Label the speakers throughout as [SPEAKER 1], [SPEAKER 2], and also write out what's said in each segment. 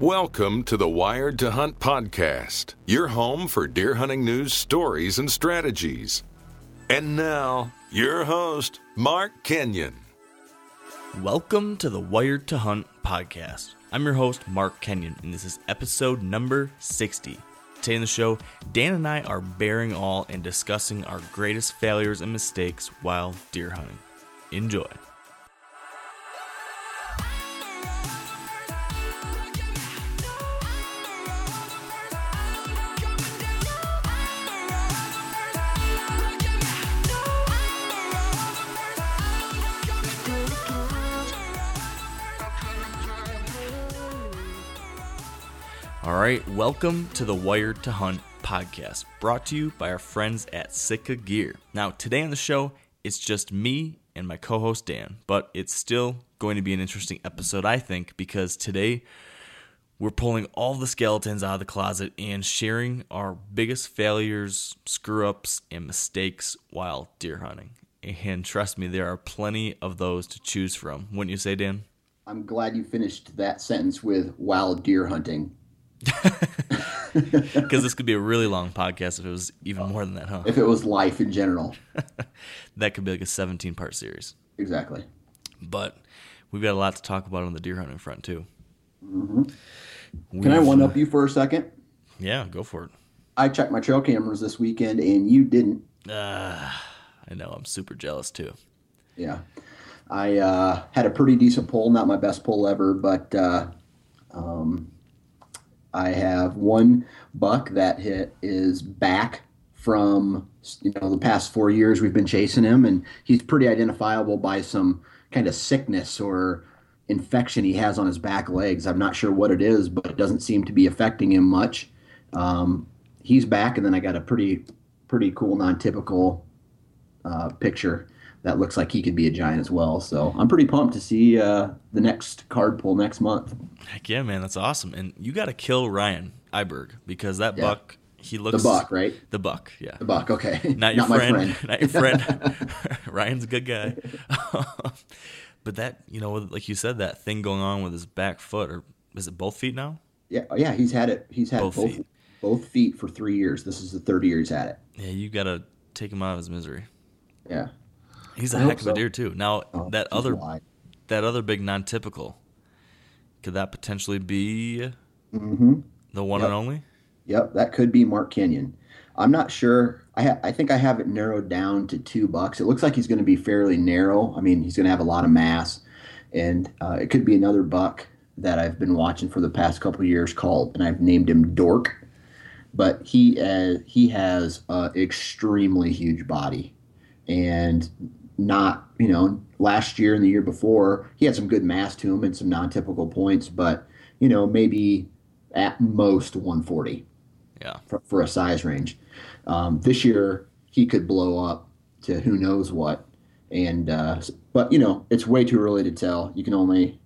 [SPEAKER 1] Welcome to the Wired to Hunt podcast, your home for deer hunting news, stories, and strategies. And now, your host, Mark Kenyon.
[SPEAKER 2] Welcome to the Wired to Hunt podcast. I'm your host, Mark Kenyon, and this is episode number 60. Today in the show, Dan and I are bearing all and discussing our greatest failures and mistakes while deer hunting. Enjoy. All right, welcome to the Wired to Hunt podcast, brought to you by our friends at Sitka Gear. Now, today on the show, it's just me and my co host Dan, but it's still going to be an interesting episode, I think, because today we're pulling all the skeletons out of the closet and sharing our biggest failures, screw ups, and mistakes while deer hunting. And trust me, there are plenty of those to choose from. Wouldn't you say, Dan?
[SPEAKER 3] I'm glad you finished that sentence with wild deer hunting.
[SPEAKER 2] Because this could be a really long podcast if it was even more than that, huh?
[SPEAKER 3] If it was life in general.
[SPEAKER 2] that could be like a 17 part series.
[SPEAKER 3] Exactly.
[SPEAKER 2] But we've got a lot to talk about on the deer hunting front, too.
[SPEAKER 3] Mm-hmm. Can I one up you for a second?
[SPEAKER 2] Yeah, go for it.
[SPEAKER 3] I checked my trail cameras this weekend and you didn't.
[SPEAKER 2] Uh, I know. I'm super jealous, too.
[SPEAKER 3] Yeah. I uh, had a pretty decent pull, not my best pull ever, but uh, um, I have one buck that hit is back from you know the past four years we've been chasing him, and he's pretty identifiable by some kind of sickness or infection he has on his back legs. I'm not sure what it is, but it doesn't seem to be affecting him much. Um, he's back, and then I got a pretty pretty cool non-typical uh, picture that looks like he could be a giant as well. So I'm pretty pumped to see uh, the next card pull next month.
[SPEAKER 2] Heck yeah, man, that's awesome. And you got to kill Ryan Iberg because that
[SPEAKER 3] Yeah.
[SPEAKER 2] buck, he looks
[SPEAKER 3] The buck, right?
[SPEAKER 2] The buck, yeah.
[SPEAKER 3] The buck, okay.
[SPEAKER 2] Not your
[SPEAKER 3] my
[SPEAKER 2] friend,
[SPEAKER 3] friend.
[SPEAKER 2] Not your friend. Ryan's a good guy. but that, you know, like you said, that thing going on with his back foot, or is it both feet now?
[SPEAKER 3] Yeah, oh, yeah, he's had it. He's had
[SPEAKER 2] Both
[SPEAKER 3] both
[SPEAKER 2] feet.
[SPEAKER 3] both feet for three years. This is the third year he's had it.
[SPEAKER 2] Yeah, you got to take him out of his misery.
[SPEAKER 3] Yeah.
[SPEAKER 2] He's a
[SPEAKER 3] I
[SPEAKER 2] heck of a deer too. Now
[SPEAKER 3] Oh,
[SPEAKER 2] that other
[SPEAKER 3] wide.
[SPEAKER 2] that other big non-typical, could that potentially be
[SPEAKER 3] Mm-hmm.
[SPEAKER 2] the one
[SPEAKER 3] Yep.
[SPEAKER 2] and only?
[SPEAKER 3] Yep, that could be Mark Kenyon. I'm not sure. I ha- I think I have it narrowed down to two bucks. It looks like he's going to be fairly narrow. I mean, he's going to have a lot of mass, and uh, it could be another buck that I've been watching for the past couple of years called, and I've named him Dork. But he uh, he has an extremely huge body, and not you know last year and the year before he had some good mass to him and some non-typical points, but you know maybe at most 140
[SPEAKER 2] Yeah.
[SPEAKER 3] for, for a size range. Um, this year he could blow up to who knows what, and uh, but you know it's way too early to tell. You can only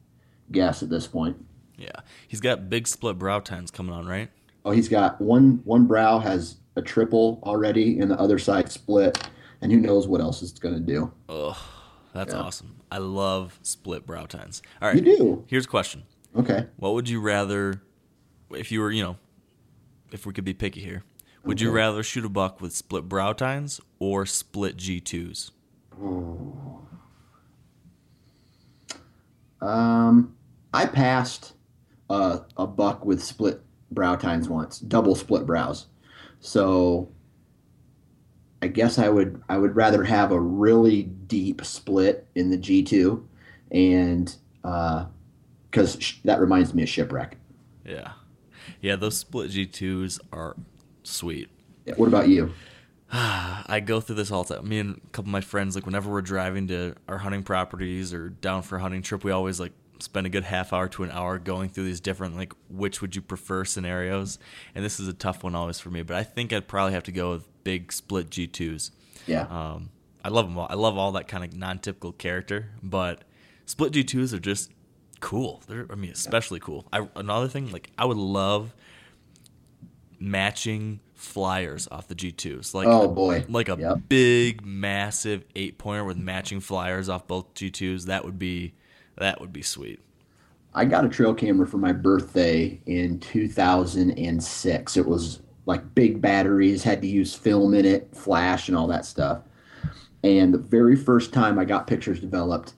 [SPEAKER 3] guess at this point.
[SPEAKER 2] Yeah. He's got big split brow tines coming on, right?
[SPEAKER 3] Oh, he's got one one brow has a triple already, and the other side split, and who knows what else it's going to do.
[SPEAKER 2] Ugh, that's
[SPEAKER 3] Yeah.
[SPEAKER 2] awesome. I love split brow tines. All right.
[SPEAKER 3] You do
[SPEAKER 2] Here's a question.
[SPEAKER 3] okay.
[SPEAKER 2] What would you rather, if you were, you know, if we could be picky here, would you rather shoot a buck with split brow tines or split G2s?
[SPEAKER 3] Um, I passed uh, a buck with split brow tines once, double split brows. So I guess I would I would rather have a really deep split in the G two, and uh, because sh- that reminds me of shipwreck.
[SPEAKER 2] Yeah. Yeah, those split G2s are sweet.
[SPEAKER 3] Yeah, what about you?
[SPEAKER 2] I go through this all the time. Me and a couple of my friends, like whenever we're driving to our hunting properties or down for a hunting trip, we always like spend a good half hour to an hour going through these different like which would you prefer scenarios. And this is a tough one always for me, but I think I'd probably have to go with big split G2s.
[SPEAKER 3] Yeah,
[SPEAKER 2] Um, I love them all. I love all that kind of non-typical character, but split G2s are just cool. They're, I mean, especially cool. I, another thing, like I would love matching flyers off the G2s. Like
[SPEAKER 3] Oh, boy.
[SPEAKER 2] like a
[SPEAKER 3] Yep.
[SPEAKER 2] big, massive eight pointer with matching flyers off both G2s. That would be that would be sweet.
[SPEAKER 3] I got a trail camera for my birthday in 2006. It was like big batteries, had to use film in it, flash, and all that stuff. And the very first time I got pictures developed,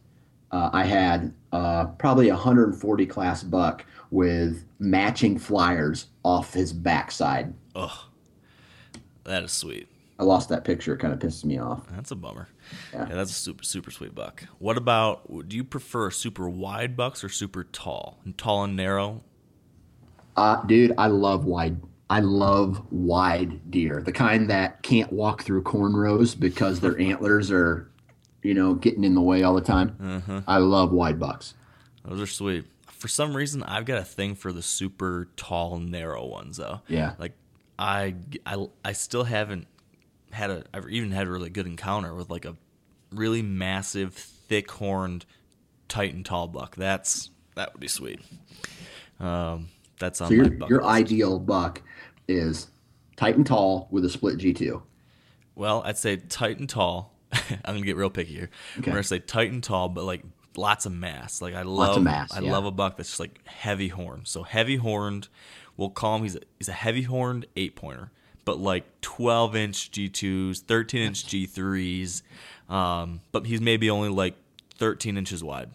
[SPEAKER 3] uh, I had uh, probably a 140 class buck with matching flyers off his backside.
[SPEAKER 2] Oh, that is sweet.
[SPEAKER 3] I lost that picture. It kind of pisses me off.
[SPEAKER 2] That's a bummer.
[SPEAKER 3] Yeah.
[SPEAKER 2] Yeah, that's a super super sweet buck. What about? Do you prefer super wide bucks or super tall? And tall and narrow.
[SPEAKER 3] Uh, dude, I love wide. I love wide deer, the kind that can't walk through cornrows because their antlers are, you know, getting in the way all the time. I love wide bucks.
[SPEAKER 2] Those are sweet. For some reason, I've got a thing for the super tall, narrow ones, though.
[SPEAKER 3] Yeah.
[SPEAKER 2] Like, I, I, I still haven't had a, I've even had a really good encounter with like a really massive, thick horned, tight and tall buck. That's, that would be sweet. Um, that's on
[SPEAKER 3] So
[SPEAKER 2] my
[SPEAKER 3] your your
[SPEAKER 2] list.
[SPEAKER 3] ideal buck is tight and tall with a split G two.
[SPEAKER 2] Well, I'd say tight and tall. I'm gonna get real picky here.
[SPEAKER 3] Okay.
[SPEAKER 2] I'm gonna say tight and tall, but like lots of mass. Like I love,
[SPEAKER 3] of mass,
[SPEAKER 2] I
[SPEAKER 3] yeah.
[SPEAKER 2] love a buck that's just like heavy horned. So heavy horned, we'll call him. He's a, he's a heavy horned eight pointer, but like 12 inch G2s, 13 inch G3s. Um, but he's maybe only like 13 inches wide,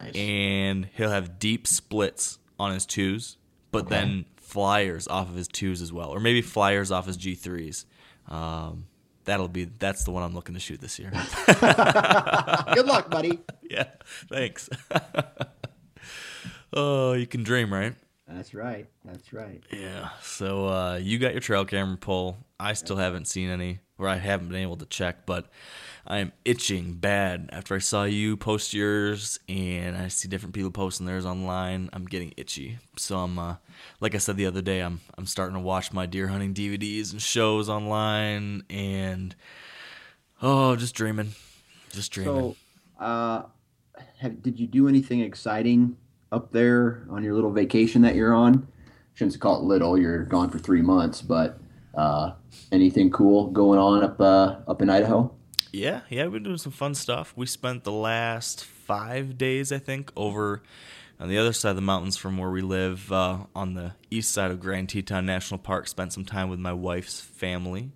[SPEAKER 3] Nice.
[SPEAKER 2] and he'll have deep splits on his twos, but then flyers off of his twos as well, or maybe flyers off his G3s. Um, that'll be that's the one I'm looking to shoot this year.
[SPEAKER 3] Good luck, buddy.
[SPEAKER 2] yeah, thanks. oh, you can dream, right?
[SPEAKER 3] That's right. That's right.
[SPEAKER 2] Yeah. So uh, you got your trail camera pull. I still haven't seen any, or I haven't been able to check, but I am itching bad after I saw you post yours and I see different people posting theirs online. I'm getting itchy. So I'm, uh, like I said the other day, I'm I'm starting to watch my deer hunting DVDs and shows online, and oh, just dreaming, just dreaming.
[SPEAKER 3] So, uh, have, did you do anything exciting up there on your little vacation that you're on? Shouldn't call it little. You're gone for three months, but uh, anything cool going on up uh, up in Idaho?
[SPEAKER 2] Yeah, yeah, we've been doing some fun stuff. We spent the last five days, I think, over on the other side of the mountains from where we live, uh, on the east side of Grand Teton National Park. Spent some time with my wife's family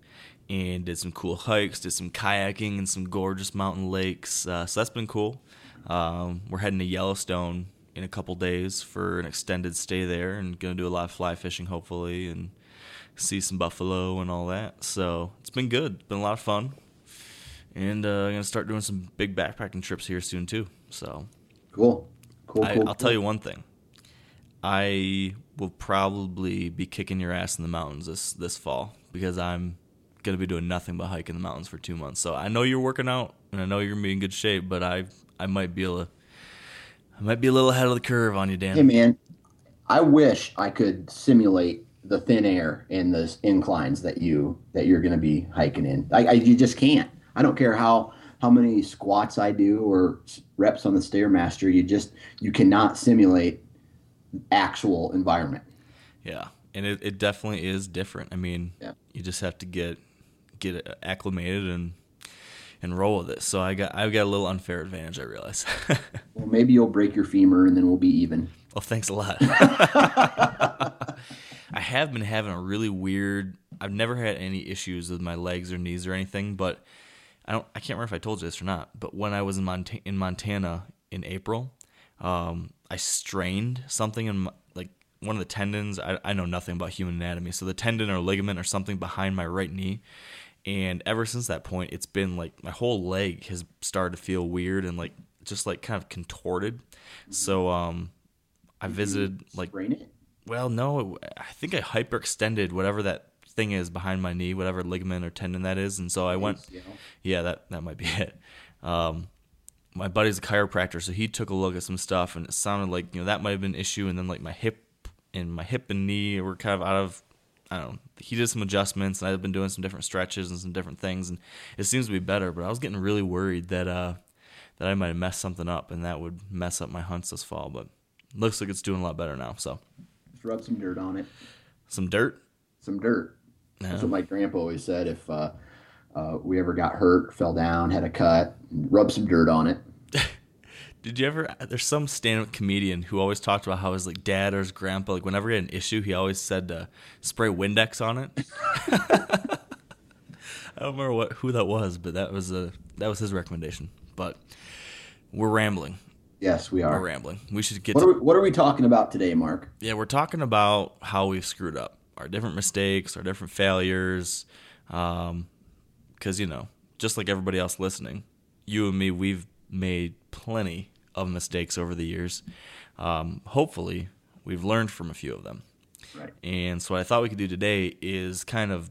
[SPEAKER 2] and did some cool hikes, did some kayaking and some gorgeous mountain lakes. Uh, so that's been cool. Um, we're heading to Yellowstone in a couple days for an extended stay there and going to do a lot of fly fishing, hopefully, and see some buffalo and all that. So it's been good. It's been a lot of fun and uh, I'm gonna start doing some big backpacking trips here soon too. So
[SPEAKER 3] Cool, cool,
[SPEAKER 2] I,
[SPEAKER 3] cool.
[SPEAKER 2] I'll tell you one thing: I will probably be kicking your ass in the mountains this this fall because I'm gonna be doing nothing but hiking the mountains for two months. So I know you're working out and I know you're gonna be in good shape, but I I might be able to. I might be a little ahead of the curve on you, Dan.
[SPEAKER 3] Hey man, I wish I could simulate the thin air and the inclines that you that you're going to be hiking in. I, I you just can't. I don't care how how many squats I do or reps on the stairmaster. You just you cannot simulate actual environment.
[SPEAKER 2] Yeah, and it, it definitely is different. I mean,
[SPEAKER 3] Yeah.
[SPEAKER 2] you just have to get get acclimated and and roll with it. So I got I've got a little unfair advantage. I realize.
[SPEAKER 3] Well, maybe you'll break your femur and then we'll be even.
[SPEAKER 2] well, thanks a lot. I have been having a really weird. I've never had any issues with my legs or knees or anything, but I don't. I can't remember if I told you this or not. But when I was in Monta- in Montana in April, um, I strained something in my, like one of the tendons. I, I know nothing about human anatomy, so the tendon or ligament or something behind my right knee. And ever since that point, it's been like my whole leg has started to feel weird and like just like kind of contorted. So um, I visited like
[SPEAKER 3] it.
[SPEAKER 2] well, no, I think I hyperextended whatever that thing is behind my knee, whatever ligament or tendon that is, and so I went.
[SPEAKER 3] you?
[SPEAKER 2] Yeah, that that might be it. Um, my buddy's a chiropractor, so he took a look at some stuff, and it sounded like you know that might have been an issue. And then like my hip and my hip and knee were kind of out of. I don't know. He did some adjustments, and I've been doing some different stretches and some different things, and it seems to be better. But I was getting really worried that uh, that I might have messed something up, and that would mess up my hunts this fall. But looks like it's doing a lot better now. So
[SPEAKER 3] Just rub some dirt on it.
[SPEAKER 2] some dirt.
[SPEAKER 3] Some dirt.
[SPEAKER 2] Yeah.
[SPEAKER 3] That's what my grandpa always said. If uh, uh, we ever got hurt, fell down, had a cut, rub some dirt on it.
[SPEAKER 2] Did you ever? There's some stand-up comedian who always talked about how his like dad or his grandpa, like whenever he had an issue, he always said to spray Windex on it. I don't remember what who that was, but that was a that was his recommendation. But we're rambling.
[SPEAKER 3] Yes, we
[SPEAKER 2] We're rambling. We should get
[SPEAKER 3] What
[SPEAKER 2] to
[SPEAKER 3] are, we, what are we talking about today, Mark?
[SPEAKER 2] yeah. We're talking about how we've screwed up, our different mistakes, our different failures. Um, because you know, just like everybody else listening, you and me, we've made plenty of mistakes over the years. Um, hopefully, we've learned from a few of them.
[SPEAKER 3] Right.
[SPEAKER 2] And so, what I thought we could do today is kind of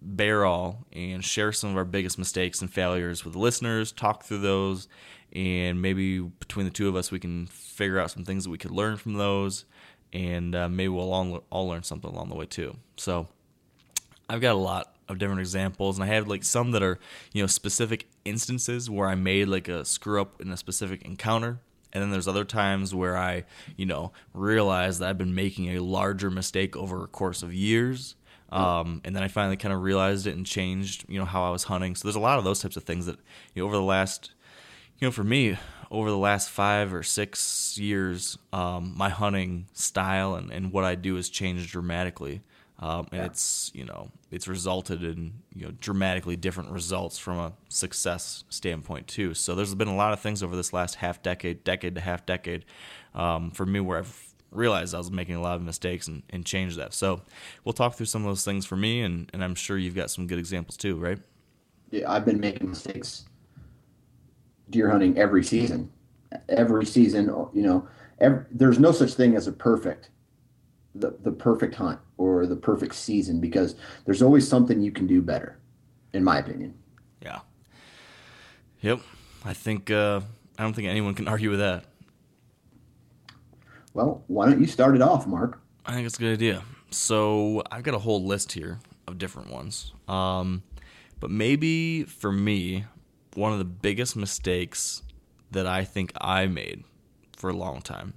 [SPEAKER 2] bear all and share some of our biggest mistakes and failures with the listeners, talk through those, and maybe between the two of us, we can figure out some things that we could learn from those, and uh, maybe we'll all, all learn something along the way too. So, I've got a lot of different examples, and I have like some that are you know specific instances where I made like a screw up in a specific encounter, and then there's other times where I you know realized that I've been making a larger mistake over a course of years. Um, and then I finally kind of realized it and changed, you know, how I was hunting. So there's a lot of those types of things that, you know, over the last, you know, for me, over the last five or six years, um, my hunting style and, and what I do has changed dramatically. Um, and
[SPEAKER 3] Yeah.
[SPEAKER 2] it's, you know, it's resulted in, you know, dramatically different results from a success standpoint too. So there's been a lot of things over this last half decade, decade to half decade, um, for me where I've realized I was making a lot of mistakes and, and changed that. So we'll talk through some of those things for me, and, and I'm sure you've got some good examples too, right?
[SPEAKER 3] Yeah, I've been making mistakes deer hunting every season. Every season, you know, ev there's no such thing as a perfect, the, the perfect hunt or the perfect season because there's always something you can do better, in my opinion.
[SPEAKER 2] Yeah. Yep. I think uh, I don't think anyone can argue with that.
[SPEAKER 3] Well, why don't you start it off, Mark?
[SPEAKER 2] I think it's a good idea. So I've got a whole list here of different ones. Um, but maybe for me, one of the biggest mistakes that I think I made for a long time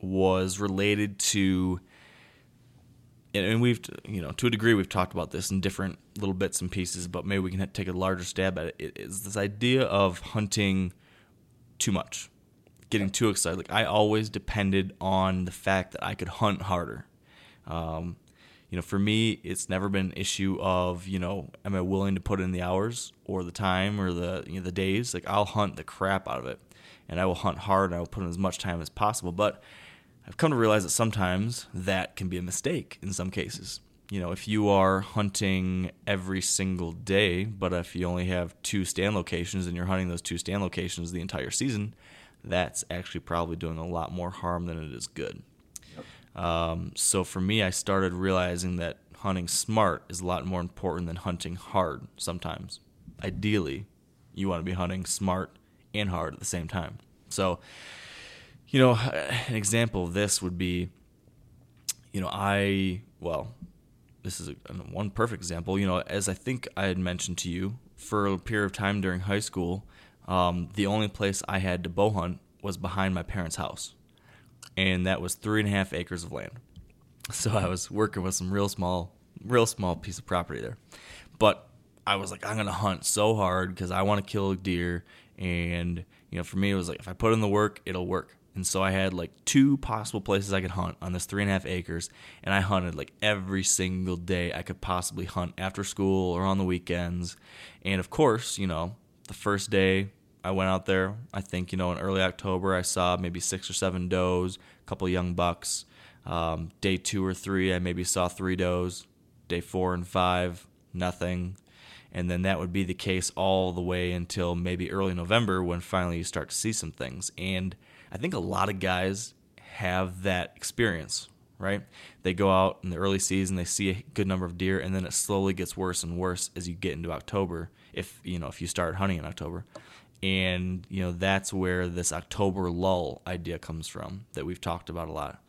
[SPEAKER 2] was related to, and- we've, you know, to a degree, we've talked about this in different little bits and pieces, but maybe we can take a larger stab at it. It is this idea of hunting too much, getting too excited. Like I always depended on the fact that I could hunt harder. Um, you know, for me, it's never been an issue of you know, am I willing to put in the hours or the time or the you know, the days? Like I'll hunt the crap out of it, and I will hunt hard and I will put in as much time as possible. But I've come to realize that sometimes that can be a mistake in some cases. You know, if you are hunting every single day, but if you only have two stand locations and you're hunting those two stand locations the entire season, that's actually probably doing a lot more harm than it is good. Um, so for me, I started realizing that hunting smart is a lot more important than hunting hard sometimes. Ideally, you want to be hunting smart and hard at the same time. So, you know, an example of this would be, you know, I, well, this is a, one perfect example. You know, as I think I had mentioned to you, for a period of time during high school, um, the only place I had to bow hunt was behind my parents' house, and that was three and a half acres of land. So I was working with some real small, real small piece of property there, but I was like, I'm gonna hunt so hard because I want to kill a deer, and you know, for me, it was like if I put in the work, it'll work. And so I had like two possible places I could hunt on this three and a half acres, and I hunted like every single day I could possibly hunt after school or on the weekends. And of course, you know, the first day I went out there, I think, you know, in early October, I saw maybe six or seven does, a couple young bucks. Um, day two or three, I maybe saw three does. Day four and five, nothing. And then that would be the case all the way until maybe early November when finally you start to see some things. And I think a lot of guys have that experience, right? They go out in the early season, they see a good number of deer, and then it slowly gets worse and worse as you get into October. If you know if you start hunting in October, and you know that's where this October lull idea comes from that we've talked about a lot.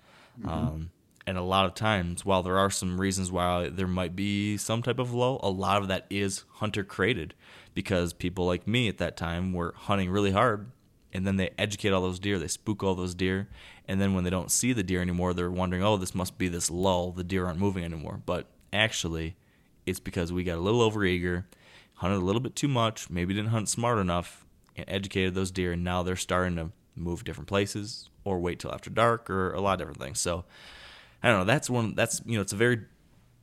[SPEAKER 2] Um, and a lot of times, while there are some reasons why there might be some type of lull, a lot of that is hunter created because people like me at that time were hunting really hard and then they educate all those deer, they spook all those deer, and then when they don't see the deer anymore, they're wondering, oh, this must be this lull, the deer aren't moving anymore. But actually, it's because we got a little overeager, hunted a little bit too much, maybe didn't hunt smart enough, and educated those deer, and now they're starting to move different places or wait till after dark or a lot of different things. So I don't know. That's one. That's you know, it's a very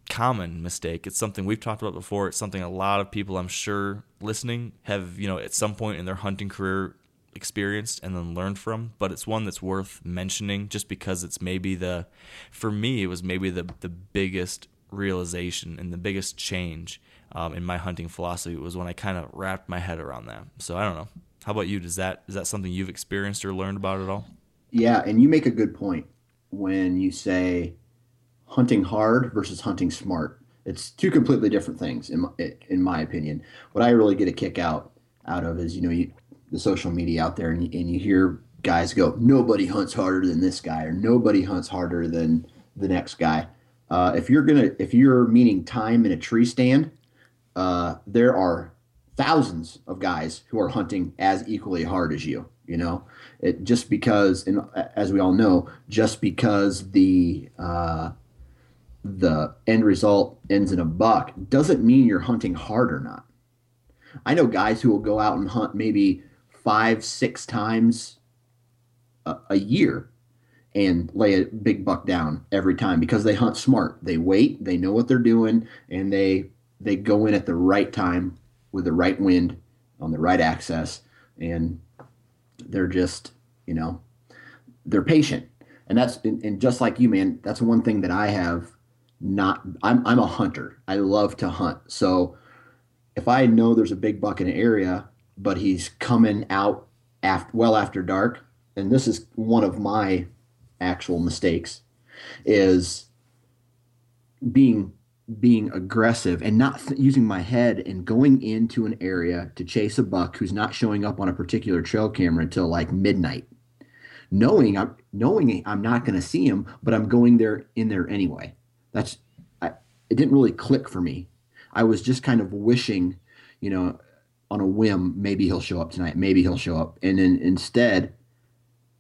[SPEAKER 2] common mistake. It's something we've talked about before. It's something a lot of people I'm sure listening have you know at some point in their hunting career experienced and then learned from. But it's one that's worth mentioning just because it's maybe the for me it was maybe the the biggest realization and the biggest change um, in my hunting philosophy was when I kind of wrapped my head around that. So I don't know. How about you? Does that is that something you've experienced or learned about at all?
[SPEAKER 3] Yeah, and you make a good point when you say hunting hard versus hunting smart. It's two completely different things, in my, in my opinion. What I really get a kick out out of is you know you, the social media out there, and you, and you hear guys go, "Nobody hunts harder than this guy," or "Nobody hunts harder than the next guy." Uh, if you're gonna, if you're meaning time in a tree stand, uh, there are thousands of guys who are hunting as equally hard as you. You know, it just because, and as we all know, just because the uh, the end result ends in a buck doesn't mean you're hunting hard or not. I know guys who will go out and hunt maybe five, six times a, a year and lay a big buck down every time because they hunt smart. They wait, they know what they're doing, and they they go in at the right time with the right wind on the right access, and they're just you know they're patient. And that's and, and just like you, man. That's one thing that I have not. I'm I'm a hunter. I love to hunt. So if I know there's a big buck in an area, but he's coming out after well after dark, and this is one of my actual mistakes is being being aggressive and not th- using my head and going into an area to chase a buck who's not showing up on a particular trail camera until like midnight knowing i'm knowing i'm not going to see him but i'm going there in there anyway. That's I, it didn't really click for me. I was just kind of wishing you know on a whim maybe he'll show up tonight maybe he'll show up and then instead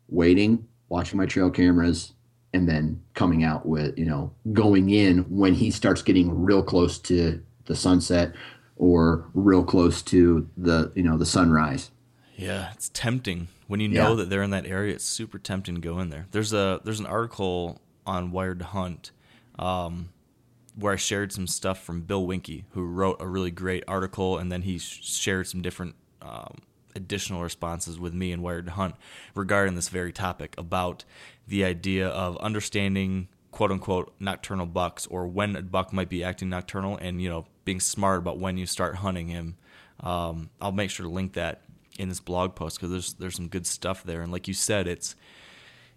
[SPEAKER 3] waiting watching my trail cameras, and then coming out with, you know, going in when he starts getting real close to the sunset or real close to the, you know, the sunrise.
[SPEAKER 2] Yeah, it's tempting when you know yeah. that they're in that area. It's super tempting to go in there. There's a there's an article on Wired to Hunt um, where I shared some stuff from Bill Winke, who wrote a really great article, and then he shared some different um, additional responses with me and Wired Hunt regarding this very topic about the idea of understanding quote unquote nocturnal bucks or when a buck might be acting nocturnal and you know being smart about when you start hunting him. Um, I'll make sure to link that in this blog post because there's there's some good stuff there. And like you said, it's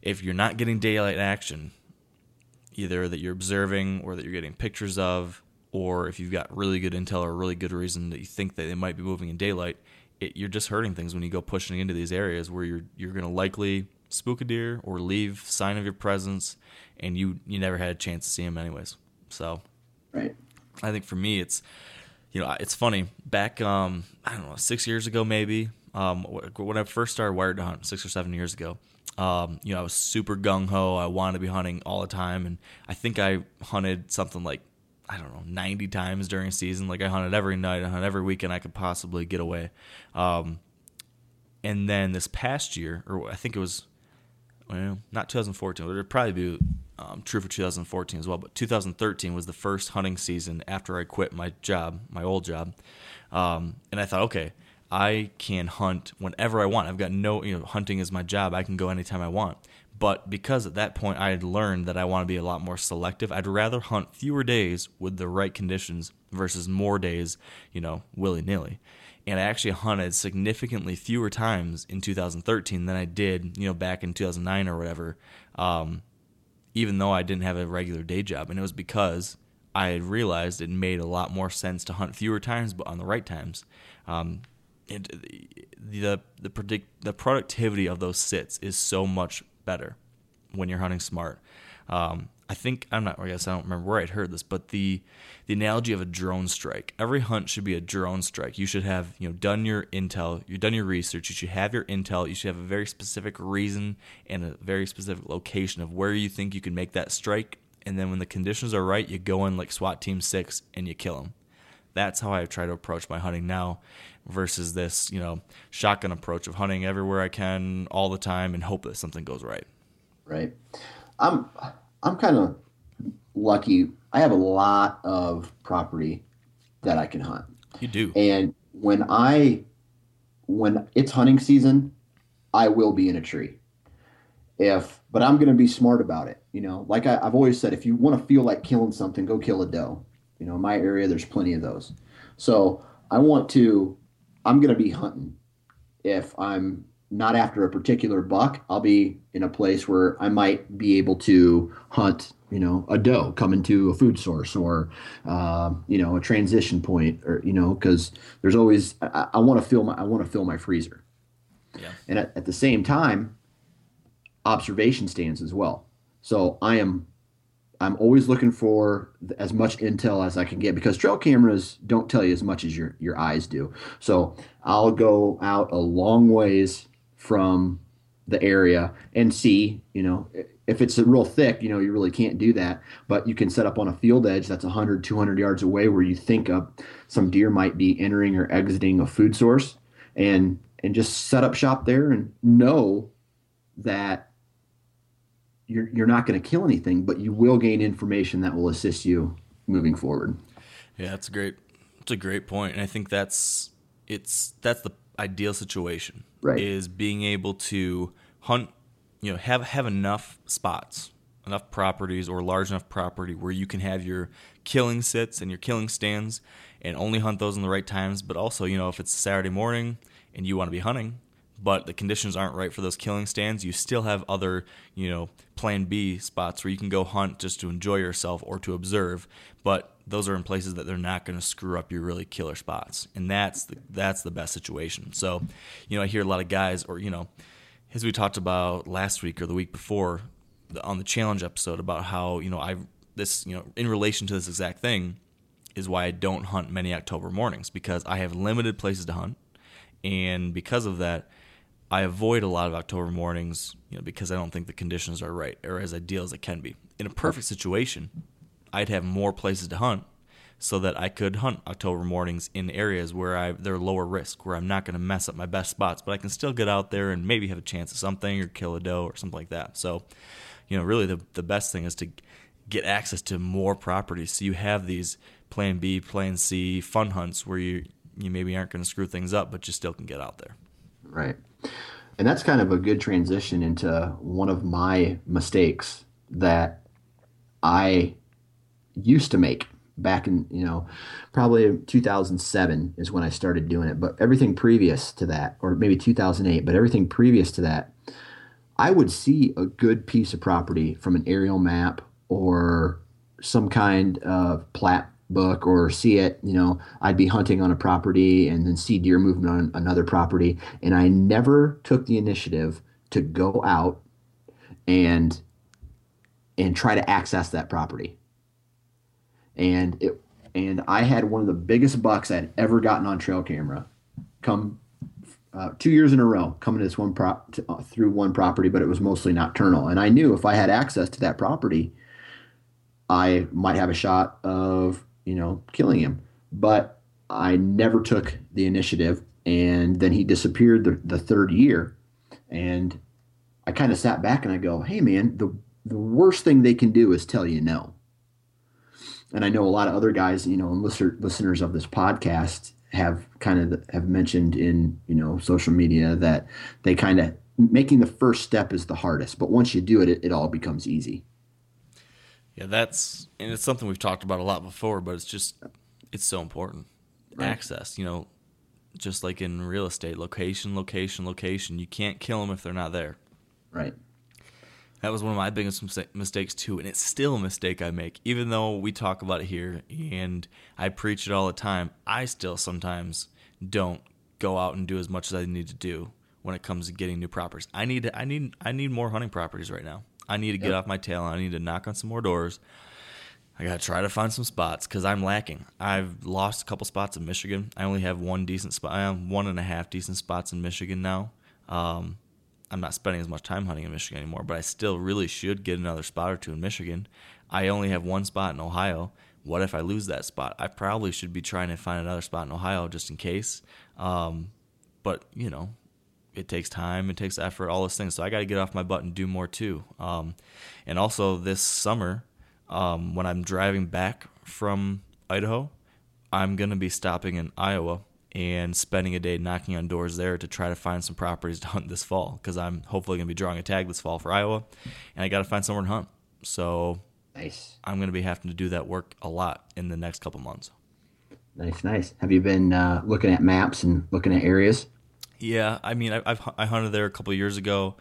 [SPEAKER 2] if you're not getting daylight action, either that you're observing or that you're getting pictures of, or if you've got really good intel or really good reason that you think that they might be moving in daylight, it, you're just hurting things when you go pushing into these areas where you're you're going to likely spook a deer or leave sign of your presence, and you you never had a chance to see them anyways. So,
[SPEAKER 3] right.
[SPEAKER 2] I think for me, it's you know it's funny back um I don't know six years ago maybe um when I first started wired to hunt six or seven years ago. Um, you know, I was super gung ho. I wanted to be hunting all the time, and I think I hunted something like I don't know, 90 times during season. Like I hunted every night, I hunted every weekend I could possibly get away. Um, and then this past year, or I think it was, well, not 2014, it would probably be um, true for 2014 as well, but 2013 was the first hunting season after I quit my job, my old job. Um, and I thought, okay, I can hunt whenever I want. I've got no, you know, hunting is my job. I can go anytime I want. But because at that point I had learned that I want to be a lot more selective, I'd rather hunt fewer days with the right conditions versus more days, you know, willy nilly. And I actually hunted significantly fewer times in 2013 than I did, you know, back in 2009 or whatever, um, even though I didn't have a regular day job. And it was because I had realized it made a lot more sense to hunt fewer times, but on the right times. Um, it, the the predict the productivity of those sits is so much better when you're hunting smart. Um, I think I'm not. I guess I don't remember where I'd heard this, but the the analogy of a drone strike. Every hunt should be a drone strike. You should have you know done your intel, you've done your research. You should have your intel. You should have a very specific reason and a very specific location of where you think you can make that strike. And then when the conditions are right, you go in like SWAT Team Six and you kill them. That's how I try to approach my hunting now versus this, you know, shotgun approach of hunting everywhere I can all the time and hope that something goes right.
[SPEAKER 3] Right. I'm I'm kind of lucky. I have a lot of property that I can hunt.
[SPEAKER 2] You do.
[SPEAKER 3] And when I when it's hunting season, I will be in a tree. If but I'm going to be smart about it. You know, like I, I've always said, if you want to feel like killing something, go kill a doe. You know, in my area, there's plenty of those. So I want to. I'm going to be hunting. If I'm not after a particular buck, I'll be in a place where I might be able to hunt, you know, a doe coming to a food source or, uh, you know, a transition point, or you know, because there's always I, I want to fill my I want to fill my freezer.
[SPEAKER 2] Yeah.
[SPEAKER 3] And at, at the same time, observation stands as well. So I am I'm always looking for as much intel as I can get because trail cameras don't tell you as much as your your eyes do. So I'll go out a long ways from the area and see, you know, if it's real thick, you know, you really can't do that, but you can set up on a field edge that's 100, 200 yards away where you think of some deer might be entering or exiting a food source and and just set up shop there and know that you're you're not going to kill anything, but you will gain information that will assist you moving forward.
[SPEAKER 2] Yeah, that's a great. It's a great point, and I think that's it's that's the ideal situation.
[SPEAKER 3] Right.
[SPEAKER 2] Is being able to hunt, you know, have have enough spots, enough properties, or large enough property where you can have your killing sits and your killing stands, and only hunt those in the right times. But also, you know, if it's Saturday morning and you want to be hunting, but the conditions aren't right for those killing stands, you still have other, you know, plan B spots where you can go hunt just to enjoy yourself or to observe. But those are in places that they're not going to screw up your really killer spots, and that's the, that's the best situation. So, you know, I hear a lot of guys, or you know, as we talked about last week or the week before on the challenge episode about how you know I this you know in relation to this exact thing is why I don't hunt many October mornings because I have limited places to hunt, and because of that I avoid a lot of October mornings, you know, because I don't think the conditions are right or as ideal as it can be. In a perfect situation, I'd have more places to hunt so that I could hunt October mornings in areas where I they're lower risk, where I'm not going to mess up my best spots, but I can still get out there and maybe have a chance of something or kill a doe or something like that. So, you know, really the the best thing is to get access to more properties so you have these plan B, plan C fun hunts where you you maybe aren't going to screw things up, but you still can get out there.
[SPEAKER 3] Right. And that's kind of a good transition into one of my mistakes that I used to make back in, you know, probably 2007 is when I started doing it. But everything previous to that, or maybe 2008, but everything previous to that, I would see a good piece of property from an aerial map or some kind of plat book or see it, you know, I'd be hunting on a property and then see deer movement on another property. And I never took the initiative to go out and and try to access that property. And it and I had one of the biggest bucks I'd ever gotten on trail camera come uh, two years in a row coming to this one prop to, uh, through one property, but it was mostly nocturnal. And I knew if I had access to that property, I might have a shot of you know, killing him. But I never took the initiative. And then he disappeared the, the third year. And I kind of sat back and I go, hey, man, the, the worst thing they can do is tell you no. And I know a lot of other guys, you know, and listener, listeners of this podcast have kind of have mentioned in, you know, social media that they kind of making the first step is the hardest. But once you do it, it, it all becomes easy.
[SPEAKER 2] Yeah, that's and it's something we've talked about a lot before, but it's just it's so important. Right. Access, you know, just like in real estate, location, location, location. You can't kill them if they're not there.
[SPEAKER 3] Right.
[SPEAKER 2] That was one of my biggest mistakes too, and it's still a mistake I make. Even though we talk about it here and I preach it all the time, I still sometimes don't go out and do as much as I need to do when it comes to getting new properties. I need I need I need more hunting properties right now. I need to get yep. off my tail. I need to knock on some more doors. I got to try to find some spots because I'm lacking. I've lost a couple spots in Michigan. I only have one decent spot. I have one and a half decent spots in Michigan now. Um, I'm not spending as much time hunting in Michigan anymore, but I still really should get another spot or two in Michigan. I only have one spot in Ohio, what if I lose that spot? I probably should be trying to find another spot in Ohio just in case. Um, but you know, it takes time, it takes effort, all those things. So I got to get off my butt and do more too. Um, and also this summer, um, when I'm driving back from Idaho, I'm gonna be stopping in Iowa and spending a day knocking on doors there to try to find some properties to hunt this fall because I'm hopefully gonna be drawing a tag this fall for Iowa, and I got to find somewhere to hunt. So
[SPEAKER 3] Nice.
[SPEAKER 2] I'm gonna be having to do that work a lot in the next couple months.
[SPEAKER 3] Nice, nice. Have you been uh, looking at maps and looking at areas?
[SPEAKER 2] Yeah, I mean, I, I've I hunted there a couple years ago,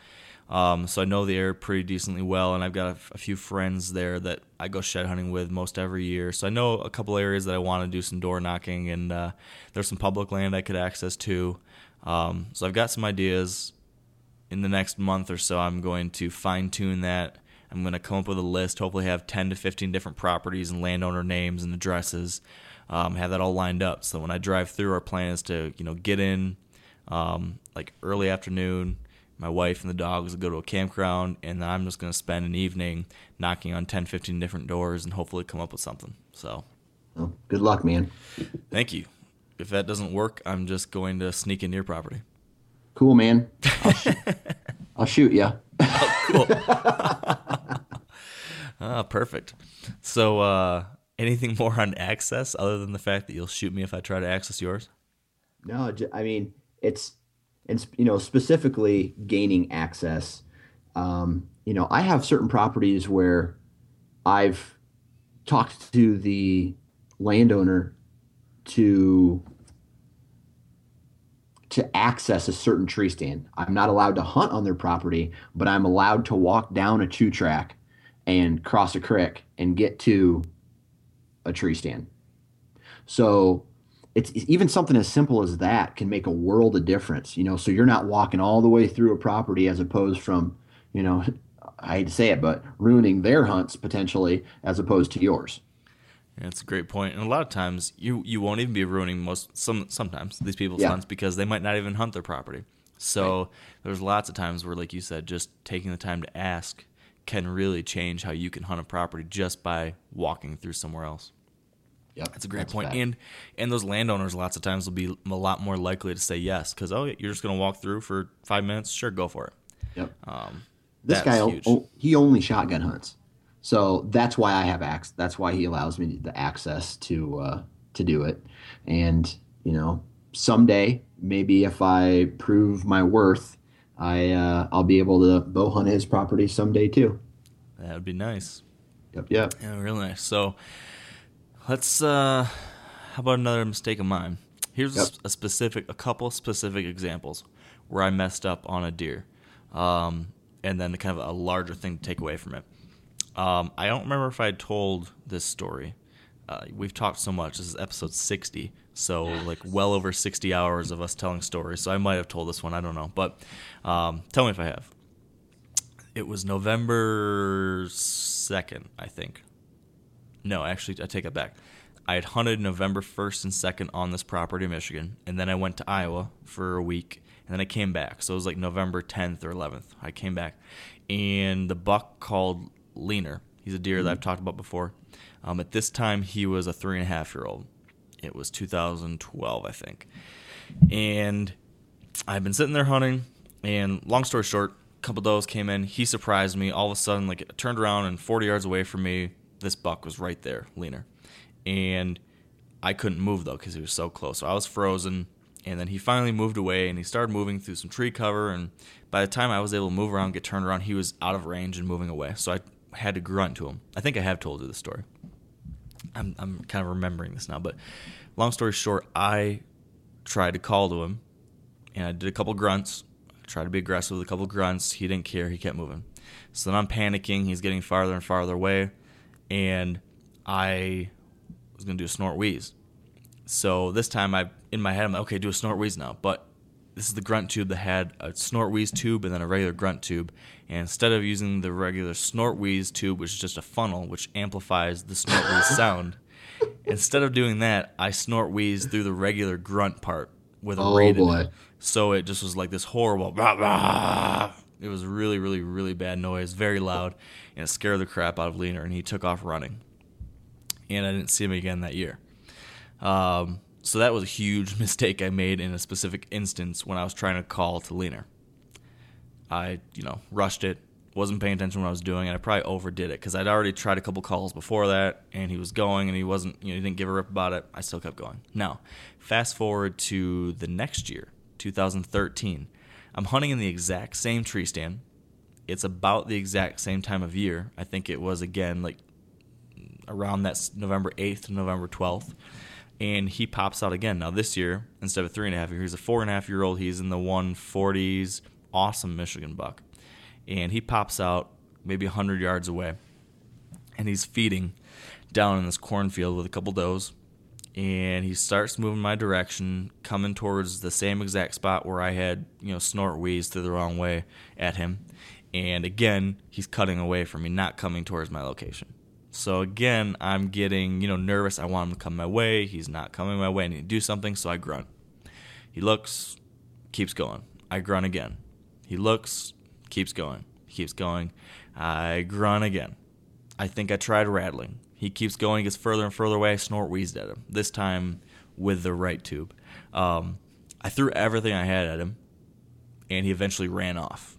[SPEAKER 2] um, so I know the area pretty decently well, and I've got a, a, few friends there that I go shed hunting with most every year. So I know a couple areas that I want to do some door knocking, and uh, there's some public land I could access to. Um, so I've got some ideas. In the next month or so, I'm going to fine tune that. I'm going to come up with a list. Hopefully, have 10 to 15 different properties and landowner names and addresses. Um, have that all lined up. So when I drive through, our plan is to you know get in um, like early afternoon. My wife and the dogs will go to a campground, and then I'm just going to spend an evening knocking on 10, 15 different doors and hopefully come up with something. So,
[SPEAKER 3] well, good luck, man.
[SPEAKER 2] Thank you. If that doesn't work, I'm just going to sneak into your property.
[SPEAKER 3] Cool, man. I'll, sh- I'll shoot you.
[SPEAKER 2] oh, cool. ah, perfect. So, uh, anything more on access other than the fact that you'll shoot me if I try to access yours?
[SPEAKER 3] No, I mean it's it's you know specifically gaining access. Um, you know, I have certain properties where I've talked to the landowner to to access a certain tree stand. I'm not allowed to hunt on their property, but I'm allowed to walk down a two track and cross a creek and get to a tree stand. So it's even something as simple as that can make a world of difference, you know. So you're not walking all the way through a property as opposed from, you know, I hate to say it, but ruining their hunts potentially as opposed to yours.
[SPEAKER 2] That's a great point. And a lot of times you you won't even be ruining most some sometimes these people's yeah. hunts because they might not even hunt their property. So right. there's lots of times where like you said just taking the time to ask can really change how you can hunt a property just by walking through somewhere else.
[SPEAKER 3] Yeah,
[SPEAKER 2] that's a great that's point. And and those landowners lots of times will be a lot more likely to say yes because oh you're just going to walk through for five minutes, sure, go for it.
[SPEAKER 3] Yep. Um, this guy o- he only shotgun hunts, so that's why I have access. That's why he allows me the access to uh, to do it. And you know, someday maybe if I prove my worth, I uh, I'll be able to bow hunt his property someday too.
[SPEAKER 2] That would be nice.
[SPEAKER 3] Yep. Yep.
[SPEAKER 2] Yeah, real nice. So Let's. uh How about another mistake of mine? Here's yep. a, specific, a couple specific examples where I messed up on a deer, um, and then kind of a larger thing to take away from it. Um, I don't remember if I told this story. Uh, we've talked so much. This is episode 60, so like well over 60 hours of us telling stories. So I might have told this one. I don't know, but um, tell me if I have. It was November 2nd, I think. No, actually, I take it back. I had hunted November 1st and 2nd on this property in Michigan, and then I went to Iowa for a week, and then I came back. So it was like November 10th or 11th. I came back, and the buck called Leaner. He's a deer mm-hmm. that I've talked about before. Um, at this time, he was a three and a half year old. It was 2012, I think. And I've been sitting there hunting, and long story short, a couple does came in. He surprised me. All of a sudden, like, it turned around and 40 yards away from me, this buck was right there, leaner. And I couldn't move though because he was so close. So I was frozen. And then he finally moved away and he started moving through some tree cover. And by the time I was able to move around, get turned around, he was out of range and moving away. So I had to grunt to him. I think I have told you the story. I'm, I'm kind of remembering this now. But long story short, I tried to call to him and I did a couple grunts. I tried to be aggressive with a couple grunts. He didn't care. He kept moving. So then I'm panicking. He's getting farther and farther away and I was gonna do a snort wheeze. So this time I in my head I'm like, okay, do a snort wheeze now. But this is the grunt tube that had a snort wheeze tube and then a regular grunt tube. And instead of using the regular snort wheeze tube, which is just a funnel which amplifies the snort wheeze sound, instead of doing that, I snort wheeze through the regular grunt part with a oh. Boy. So it just was like this horrible. Rah, rah. It was really, really, really bad noise, very loud and it scared the crap out of Leaner, and he took off running. and I didn't see him again that year. Um, so that was a huge mistake I made in a specific instance when I was trying to call to Leaner. I, you know, rushed it, wasn't paying attention to what I was doing, and I probably overdid it because I'd already tried a couple calls before that, and he was going, and he wasn't, you know, he didn't give a rip about it. I still kept going. Now, fast forward to the next year, 2013. I'm hunting in the exact same tree stand. It's about the exact same time of year. I think it was again like around that November 8th to November 12th. And he pops out again. Now, this year, instead of three and a half he's a four and a half year old. He's in the 140s. Awesome Michigan buck and he pops out maybe 100 yards away and he's feeding down in this cornfield with a couple does and he starts moving my direction coming towards the same exact spot where i had you know snort wheeze through the wrong way at him and again he's cutting away from me not coming towards my location so again i'm getting you know nervous i want him to come my way he's not coming my way i need to do something so i grunt he looks keeps going i grunt again he looks keeps going, keeps going. I grunt again. I think I tried rattling. He keeps going, gets further and further away. I snort wheezed at him. This time with the right tube. Um, I threw everything I had at him, and he eventually ran off.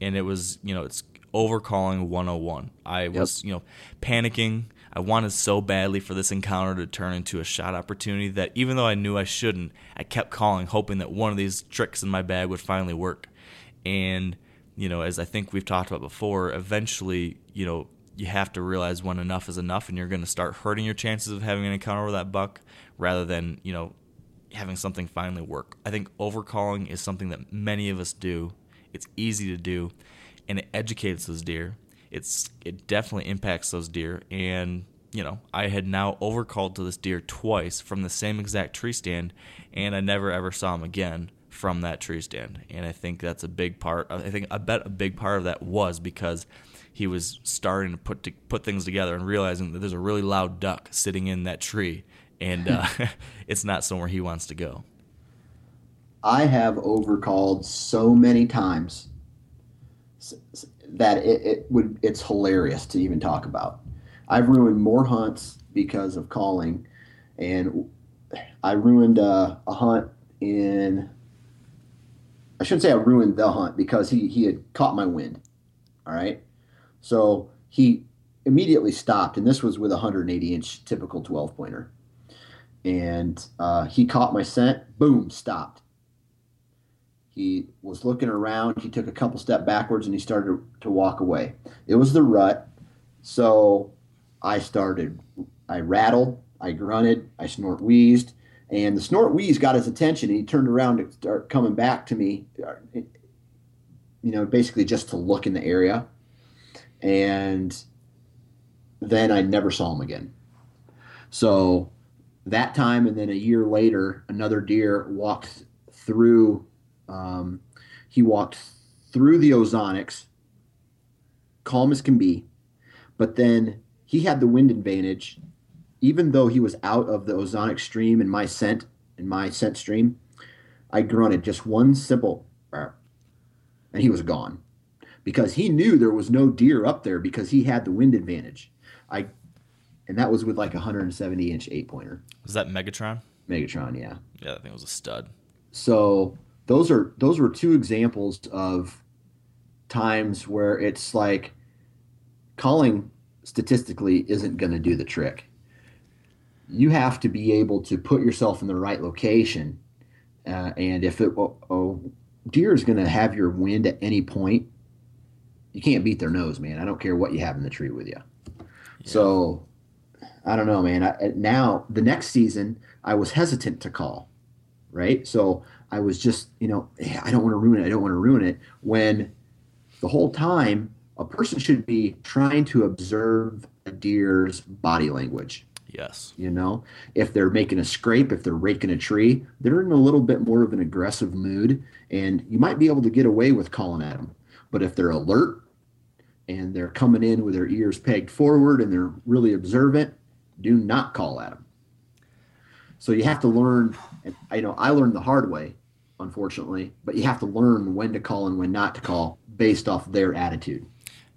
[SPEAKER 2] And it was, you know, it's overcalling 101. I yep. was, you know, panicking. I wanted so badly for this encounter to turn into a shot opportunity that even though I knew I shouldn't, I kept calling, hoping that one of these tricks in my bag would finally work. And you know, as I think we've talked about before, eventually, you know, you have to realize when enough is enough and you're going to start hurting your chances of having an encounter with that buck rather than, you know, having something finally work. I think overcalling is something that many of us do. It's easy to do and it educates those deer. It's it definitely impacts those deer and you know, I had now overcalled to this deer twice from the same exact tree stand and I never ever saw him again from that tree stand. And I think that's a big part. I think I bet a big part of that was because he was starting to put to put things together and realizing that there's a really loud duck sitting in that tree, and uh, it's not somewhere he wants to go.
[SPEAKER 3] I have overcalled so many times that it, it would it's hilarious to even talk about. I've ruined more hunts because of calling, and I ruined uh, a hunt in I shouldn't say I ruined the hunt because he he had caught my wind. All right, so he immediately stopped, and this was with a 180 inch typical 12 pointer, and uh, he caught my scent. Boom, stopped. He was looking around. He took a couple step backwards and he started to walk away. It was the rut, so I started. I rattled. I grunted. I snort wheezed and the snort wheeze got his attention, and he turned around to start coming back to me, you know, basically just to look in the area. And then I never saw him again. So that time, and then a year later, another deer walked through. Um, he walked through the ozonics, calm as can be, but then he had the wind advantage even though he was out of the ozonic stream and my scent in my scent stream, I grunted just one simple, and he was gone, because he knew there was no deer up there because he had the wind advantage. I, and that was with like a 170 inch eight pointer.
[SPEAKER 2] Was that Megatron?
[SPEAKER 3] Megatron, yeah.
[SPEAKER 2] Yeah, that thing was a stud.
[SPEAKER 3] So those are those were two examples of times where it's like calling statistically isn't going to do the trick you have to be able to put yourself in the right location. Uh, and if it, oh, oh, deer is going to have your wind at any point, you can't beat their nose, man. I don't care what you have in the tree with you. Yeah. So I don't know, man. I, now the next season, I was hesitant to call, right? So I was just, you know, I don't want to ruin it. I don't want to ruin it. When the whole time, a person should be trying to observe a deer's body language
[SPEAKER 2] Yes.
[SPEAKER 3] You know, if they're making a scrape, if they're raking a tree, they're in a little bit more of an aggressive mood, and you might be able to get away with calling at them. But if they're alert and they're coming in with their ears pegged forward and they're really observant, do not call at them. So you have to learn. I know I learned the hard way, unfortunately, but you have to learn when to call and when not to call based off their attitude.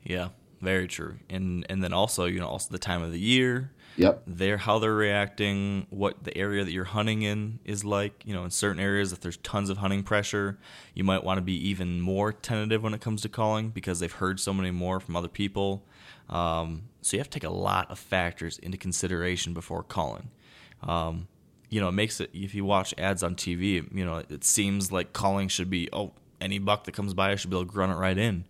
[SPEAKER 2] Yeah, Very true. And and then also, you know, also the time of the year.
[SPEAKER 3] Yep.
[SPEAKER 2] They're how they're reacting, what the area that you're hunting in is like. You know, in certain areas, if there's tons of hunting pressure, you might want to be even more tentative when it comes to calling because they've heard so many more from other people. Um, so you have to take a lot of factors into consideration before calling. Um, you know, it makes it if you watch ads on TV, you know, it seems like calling should be oh any buck that comes by, I should be able to grunt it right in.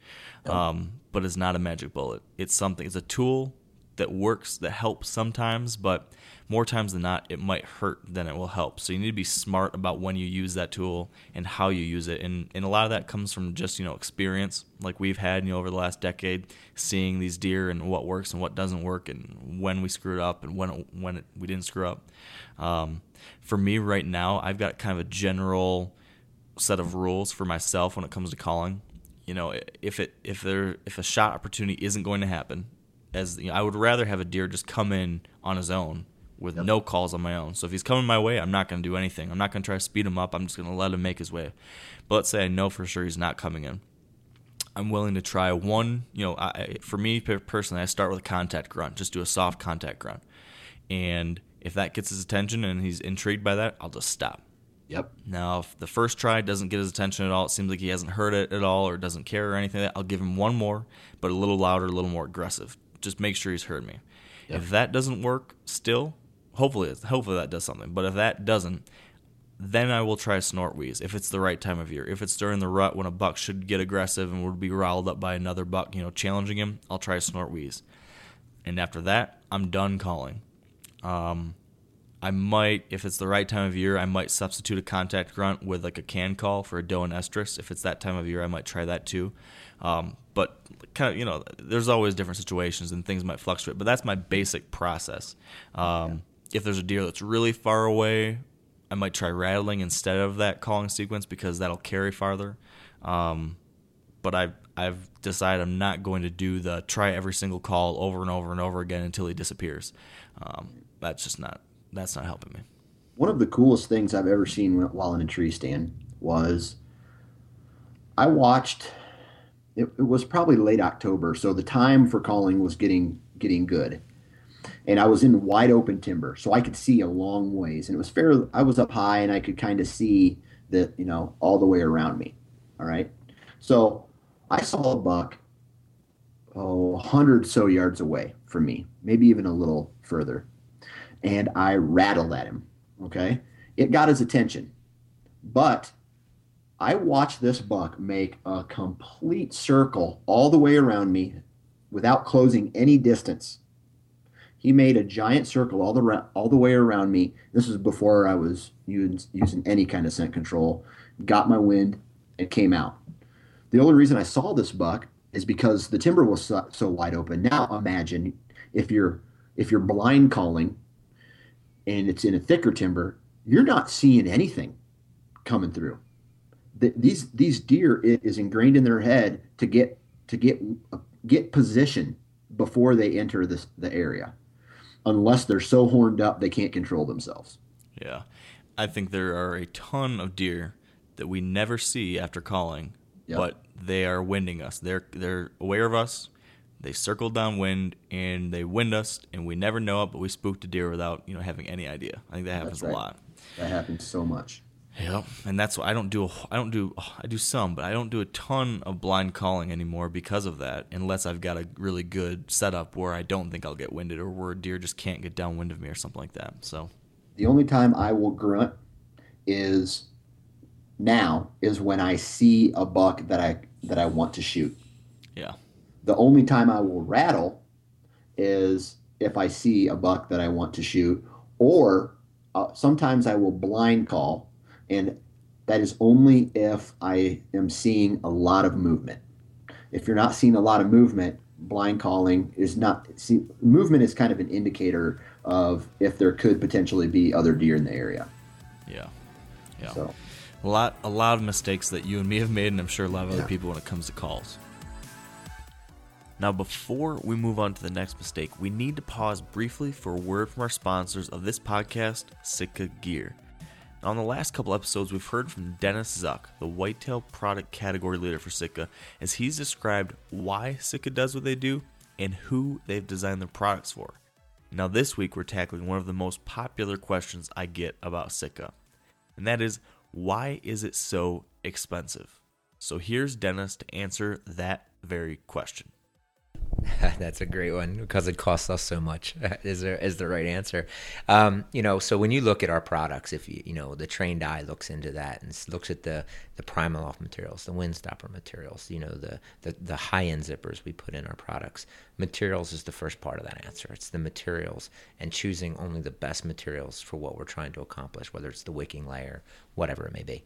[SPEAKER 2] Um, but it's not a magic bullet. It's something. It's a tool that works, that helps sometimes, but more times than not, it might hurt than it will help. So you need to be smart about when you use that tool and how you use it. And, and a lot of that comes from just, you know, experience like we've had, you know, over the last decade, seeing these deer and what works and what doesn't work and when we screwed up and when, it, when it, we didn't screw up. Um, for me right now, I've got kind of a general set of rules for myself when it comes to calling. You know, if it if there if a shot opportunity isn't going to happen, as you know, I would rather have a deer just come in on his own with yep. no calls on my own. So if he's coming my way, I'm not going to do anything. I'm not going to try to speed him up. I'm just going to let him make his way. But let's say I know for sure he's not coming in. I'm willing to try one. You know, I, for me personally, I start with a contact grunt. Just do a soft contact grunt, and if that gets his attention and he's intrigued by that, I'll just stop.
[SPEAKER 3] Yep.
[SPEAKER 2] Now, if the first try doesn't get his attention at all, it seems like he hasn't heard it at all or doesn't care or anything, I'll give him one more, but a little louder, a little more aggressive. Just make sure he's heard me. Yep. If that doesn't work still, hopefully hopefully that does something. But if that doesn't, then I will try snort wheeze if it's the right time of year. If it's during the rut when a buck should get aggressive and would be riled up by another buck, you know, challenging him, I'll try snort wheeze. And after that, I'm done calling. Um, I might, if it's the right time of year, I might substitute a contact grunt with like a can call for a doe and estrus. If it's that time of year, I might try that too. Um, but kind of, you know, there's always different situations and things might fluctuate. But that's my basic process. Um, yeah. If there's a deer that's really far away, I might try rattling instead of that calling sequence because that'll carry farther. Um, but I've I've decided I'm not going to do the try every single call over and over and over again until he disappears. Um, that's just not that's not helping me.
[SPEAKER 3] One of the coolest things I've ever seen while in a tree stand was I watched. It, it was probably late October, so the time for calling was getting getting good, and I was in wide open timber, so I could see a long ways, and it was fair. I was up high, and I could kind of see the you know all the way around me. All right, so I saw a buck oh, 100 so yards away from me, maybe even a little further and I rattled at him. Okay. It got his attention. But I watched this buck make a complete circle all the way around me without closing any distance. He made a giant circle all the all the way around me. This was before I was using any kind of scent control. Got my wind and came out. The only reason I saw this buck is because the timber was so, so wide open. Now imagine if you're if you're blind calling and it's in a thicker timber, you're not seeing anything coming through. The, these these deer it is ingrained in their head to get to get uh, get position before they enter this the area, unless they're so horned up they can't control themselves.
[SPEAKER 2] Yeah, I think there are a ton of deer that we never see after calling, yep. but they are winding us. They're they're aware of us. They circled downwind and they wind us, and we never know it, but we spooked a deer without you know having any idea. I think that happens right. a lot.
[SPEAKER 3] That happens so much.
[SPEAKER 2] Yeah, and that's why I don't do. I don't do. I do some, but I don't do a ton of blind calling anymore because of that. Unless I've got a really good setup where I don't think I'll get winded, or where a deer just can't get downwind of me, or something like that. So,
[SPEAKER 3] the only time I will grunt is now is when I see a buck that I that I want to shoot.
[SPEAKER 2] Yeah.
[SPEAKER 3] The only time I will rattle is if I see a buck that I want to shoot, or uh, sometimes I will blind call, and that is only if I am seeing a lot of movement. If you're not seeing a lot of movement, blind calling is not. See, movement is kind of an indicator of if there could potentially be other deer in the area.
[SPEAKER 2] Yeah, yeah. So. A lot, a lot of mistakes that you and me have made, and I'm sure a lot of other people when it comes to calls. Now, before we move on to the next mistake, we need to pause briefly for a word from our sponsors of this podcast, Sitka Gear. On the last couple episodes, we've heard from Dennis Zuck, the whitetail product category leader for Sitka, as he's described why Sitka does what they do and who they've designed their products for. Now, this week we're tackling one of the most popular questions I get about Sitka, and that is why is it so expensive? So here's Dennis to answer that very question.
[SPEAKER 4] That's a great one because it costs us so much. is there is the right answer? Um, you know, so when you look at our products, if you you know the trained eye looks into that and looks at the the Primaloft materials, the Windstopper materials, you know the the, the high end zippers we put in our products. Materials is the first part of that answer. It's the materials and choosing only the best materials for what we're trying to accomplish, whether it's the wicking layer, whatever it may be.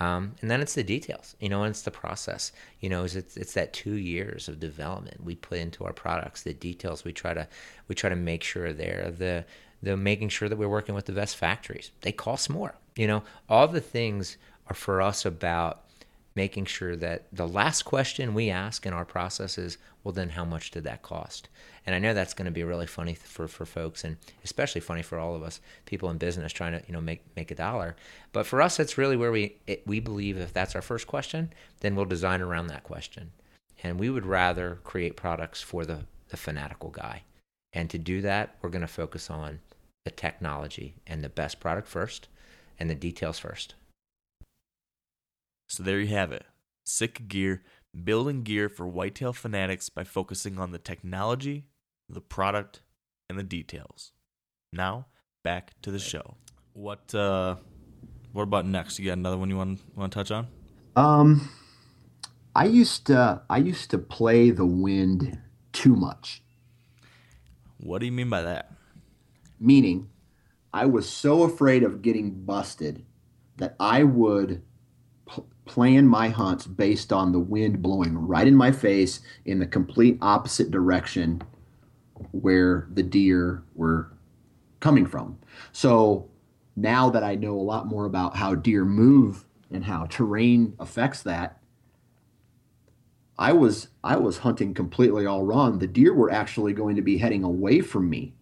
[SPEAKER 4] Um, and then it's the details, you know, and it's the process. You know, it's, it's that two years of development we put into our products. The details we try to we try to make sure they're the the making sure that we're working with the best factories. They cost more. You know, all the things are for us about making sure that the last question we ask in our process is, well, then how much did that cost? And I know that's going to be really funny for, for folks and especially funny for all of us people in business trying to, you know, make, make a dollar. But for us, it's really where we, it, we believe if that's our first question, then we'll design around that question. And we would rather create products for the, the fanatical guy. And to do that, we're going to focus on the technology and the best product first and the details first.
[SPEAKER 2] So there you have it. Sitka Gear, building gear for whitetail fanatics by focusing on the technology, the product, and the details. Now, back to the show. What uh what about next? You got another one you want want to touch on?
[SPEAKER 3] Um I used to I used to play the wind too much.
[SPEAKER 2] What do you mean by that?
[SPEAKER 3] Meaning I was so afraid of getting busted that I would plan my hunts based on the wind blowing right in my face in the complete opposite direction where the deer were coming from. So now that I know a lot more about how deer move and how terrain affects that, I was I was hunting completely all wrong. The deer were actually going to be heading away from me.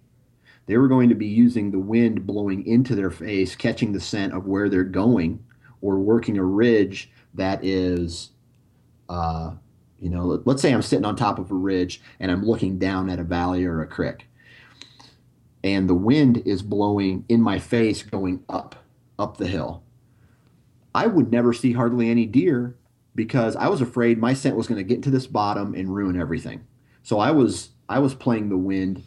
[SPEAKER 3] They were going to be using the wind blowing into their face, catching the scent of where they're going, or working a ridge that is, uh, you know, let's say I'm sitting on top of a ridge and I'm looking down at a valley or a creek, and the wind is blowing in my face going up, up the hill. I would never see hardly any deer because I was afraid my scent was going to get to this bottom and ruin everything. So I was I was playing the wind,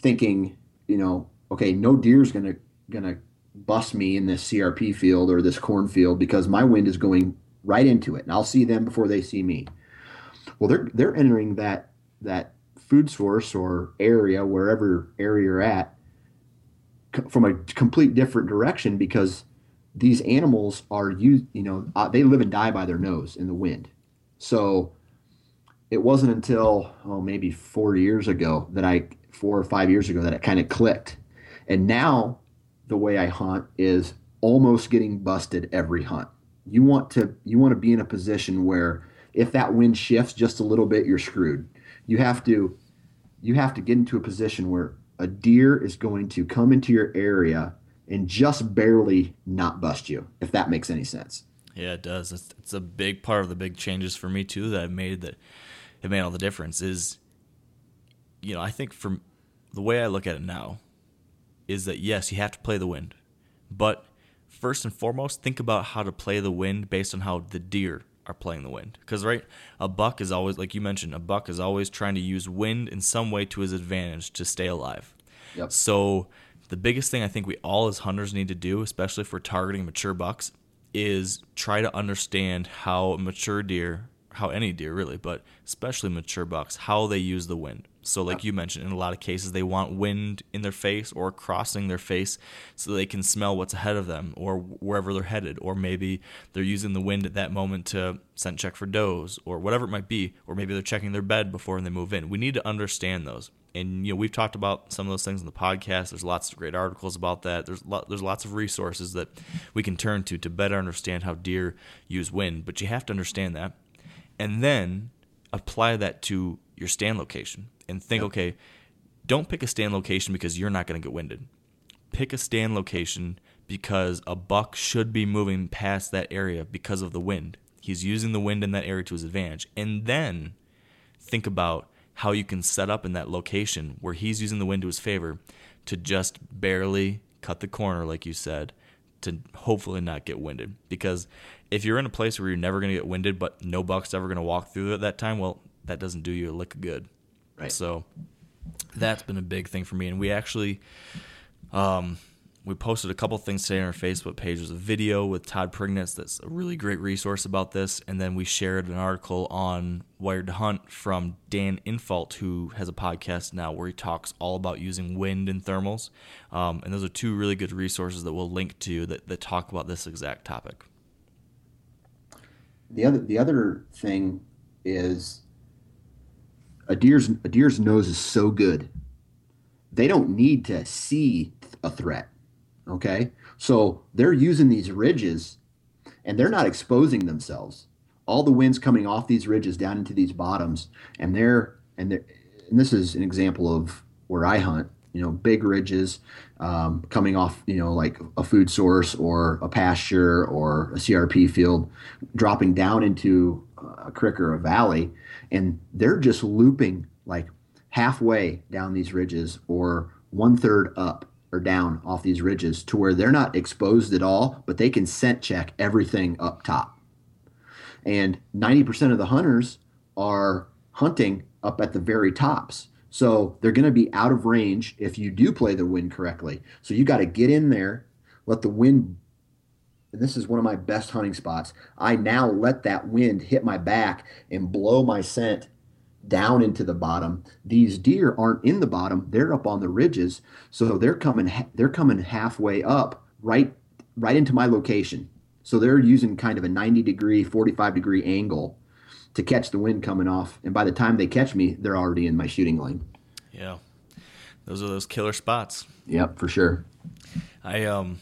[SPEAKER 3] thinking, you know, okay, no deer's going to going to bust me in this CRP field or this cornfield because my wind is going right into it, and I'll see them before they see me. Well, they're they're entering that that food source or area wherever area you're at from a complete different direction because these animals are you you know uh, they live and die by their nose in the wind. So it wasn't until oh maybe four years ago that I four or five years ago that it kind of clicked, and now the way I hunt is almost getting busted every hunt. You want to you want to be in a position where if that wind shifts just a little bit, you're screwed. You have to you have to get into a position where a deer is going to come into your area and just barely not bust you, if that makes any sense.
[SPEAKER 2] Yeah, it does. It's, it's a big part of the big changes for me too that I've made that have made all the difference. Is you know I think from the way I look at it now, is that yes, you have to play the wind, but first and foremost, think about how to play the wind based on how the deer are playing the wind. Because right, a buck is always like you mentioned, a buck is always trying to use wind in some way to his advantage to stay alive. Yep. So the biggest thing I think we all as hunters need to do, especially if we're targeting mature bucks, is try to understand how mature deer, how any deer really, but especially mature bucks, how they use the wind. So, like you mentioned, in a lot of cases, they want wind in their face or crossing their face so they can smell what's ahead of them or wherever they're headed. Or maybe they're using the wind at that moment to scent check for does or whatever it might be. Or maybe they're checking their bed before they move in. We need to understand those. And you know, we've talked about some of those things in the podcast. There's lots of great articles about that. There's lo- there's lots of resources that we can turn to to better understand how deer use wind. But you have to understand that, and then apply that to your stand location and think, yep. okay, don't pick a stand location because you're not going to get winded. Pick a stand location because a buck should be moving past that area because of the wind. He's using the wind in that area to his advantage. And then think about how you can set up in that location where he's using the wind to his favor to just barely cut the corner, like you said, to hopefully not get winded. Because if you're in a place where you're never going to get winded, but no buck's ever going to walk through at that time, well, that doesn't do you a lick of good.
[SPEAKER 3] Right.
[SPEAKER 2] So that's been a big thing for me. And we actually, um, we posted a couple things today on our Facebook page. There's a video with Todd Prignitz that's a really great resource about this. And then we shared an article on Wired to Hunt from Dan Infalt, who has a podcast now where he talks all about using wind and thermals. Um, and those are two really good resources that we'll link to that, that talk about this exact topic.
[SPEAKER 3] The other the other thing is a deer's a deer's nose is so good. They don't need to see a threat Okay. So they're using these ridges and they're not exposing themselves. All the wind's coming off these ridges down into these bottoms, and they're and they're and this is an example of where I hunt. You know, big ridges um, coming off. You know, like a food source or a pasture or a CRP field, dropping down into a creek or a valley, and they're just looping like halfway down these ridges or one third up or down off these ridges to where they're not exposed at all, but they can scent check everything up top. And 90% of the hunters are hunting up at the very tops. So they're going to be out of range if you do play the wind correctly. So you got to get in there, let the wind and this is one of my best hunting spots. I now let that wind hit my back and blow my scent down into the bottom. These deer aren't in the bottom; they're up on the ridges, so they're coming they're coming halfway up, right right into my location. So they're using kind of a 90 degree, 45 degree angle to catch the wind coming off, and by the time they catch me, they're already in my shooting lane.
[SPEAKER 2] Yeah, those are those killer spots.
[SPEAKER 3] Yep, for sure.
[SPEAKER 2] I um,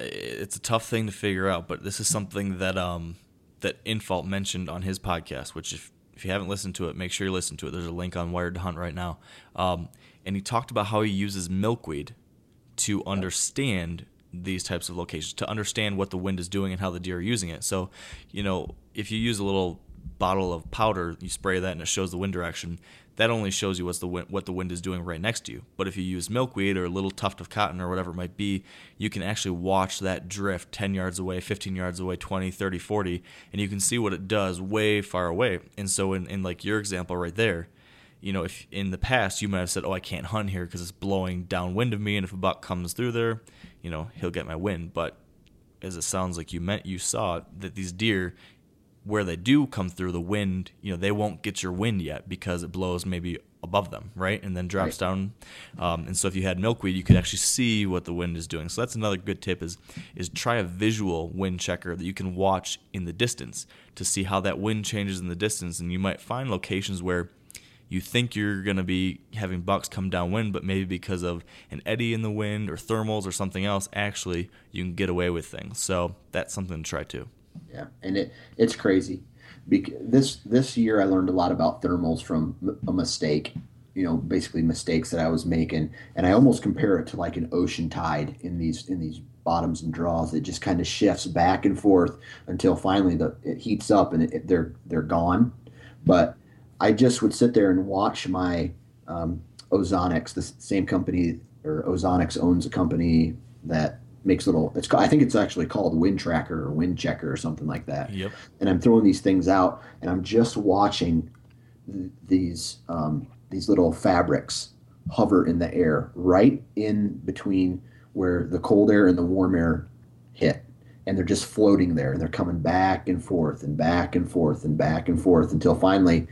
[SPEAKER 2] it's a tough thing to figure out, but this is something that um that Infalt mentioned on his podcast, which if if you haven't listened to it, make sure you listen to it. There's a link on Wired to Hunt right now. Um, and he talked about how he uses milkweed to understand these types of locations, to understand what the wind is doing and how the deer are using it. So, you know, if you use a little bottle of powder, you spray that and it shows the wind direction that only shows you what's the wind, what the wind is doing right next to you. But if you use milkweed or a little tuft of cotton or whatever it might be, you can actually watch that drift 10 yards away, 15 yards away, 20, 30, 40, and you can see what it does way far away. And so in, in like your example right there, you know, if in the past you might have said, "Oh, I can't hunt here because it's blowing downwind of me, and if a buck comes through there, you know, he'll get my wind." But as it sounds like you meant, you saw that these deer, where they do come through the wind, you know, they won't get your wind yet because it blows maybe above them, right? And then drops right. down. Um, and so if you had milkweed, you could actually see what the wind is doing. So that's another good tip is is try a visual wind checker that you can watch in the distance to see how that wind changes in the distance. And you might find locations where you think you're going to be having bucks come downwind, but maybe because of an eddy in the wind or thermals or something else, actually you can get away with things. So that's something to try too.
[SPEAKER 3] Yeah, and it it's crazy. Because this this year I learned a lot about thermals from a mistake. You know, basically mistakes that I was making, and I almost compare it to like an ocean tide in these in these bottoms and draws. It just kind of shifts back and forth until finally the it heats up and it, they're they're gone. But I just would sit there and watch my um, Ozonics, the same company or Ozonics owns a company that makes little it's i think it's actually called wind tracker or wind checker or something like that.
[SPEAKER 2] Yep.
[SPEAKER 3] And i'm throwing these things out and i'm just watching th- these um, these little fabrics hover in the air right in between where the cold air and the warm air hit. And they're just floating there and they're coming back and forth and back and forth and back and forth until finally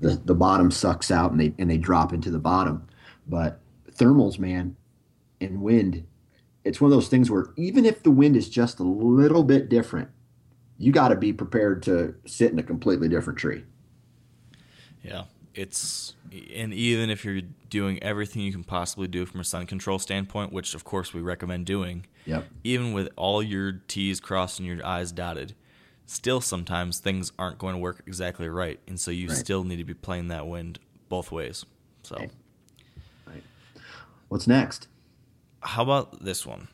[SPEAKER 3] the, the bottom sucks out and they and they drop into the bottom. But thermals man and wind it's one of those things where even if the wind is just a little bit different, you got to be prepared to sit in a completely different tree.
[SPEAKER 2] Yeah, it's and even if you're doing everything you can possibly do from a scent control standpoint, which of course we recommend doing.
[SPEAKER 3] Yep.
[SPEAKER 2] Even with all your T's crossed and your I's dotted, still sometimes things aren't going to work exactly right, and so you right. still need to be playing that wind both ways. So.
[SPEAKER 3] Right. right. What's next?
[SPEAKER 2] How about this one?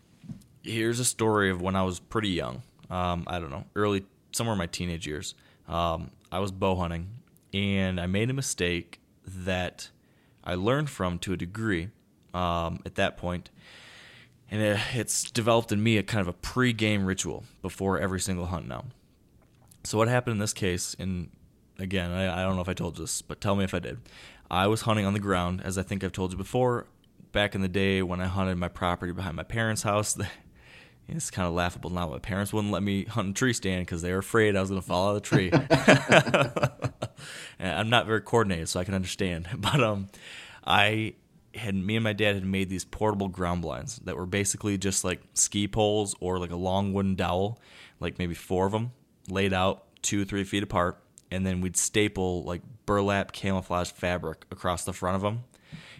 [SPEAKER 2] Here's a story of when I was pretty young. Um, I don't know, early, somewhere in my teenage years. Um, I was bow hunting and I made a mistake that I learned from to a degree um, at that point, and it, it's developed in me a kind of a pre-game ritual before every single hunt now. So what happened in this case, and again, I, I don't know if I told you this, but tell me if I did. I was hunting on the ground, as I think I've told you before. Back in the day when I hunted my property behind my parents' house, it's kind of laughable now. My parents wouldn't let me hunt in tree stand because they were afraid I was going to fall out of the tree. I'm not very coordinated, so I can understand. But um, I had me and my dad had made these portable ground blinds that were basically just like ski poles or like a long wooden dowel, like maybe four of them laid out two three feet apart, and then we'd staple like burlap camouflage fabric across the front of them.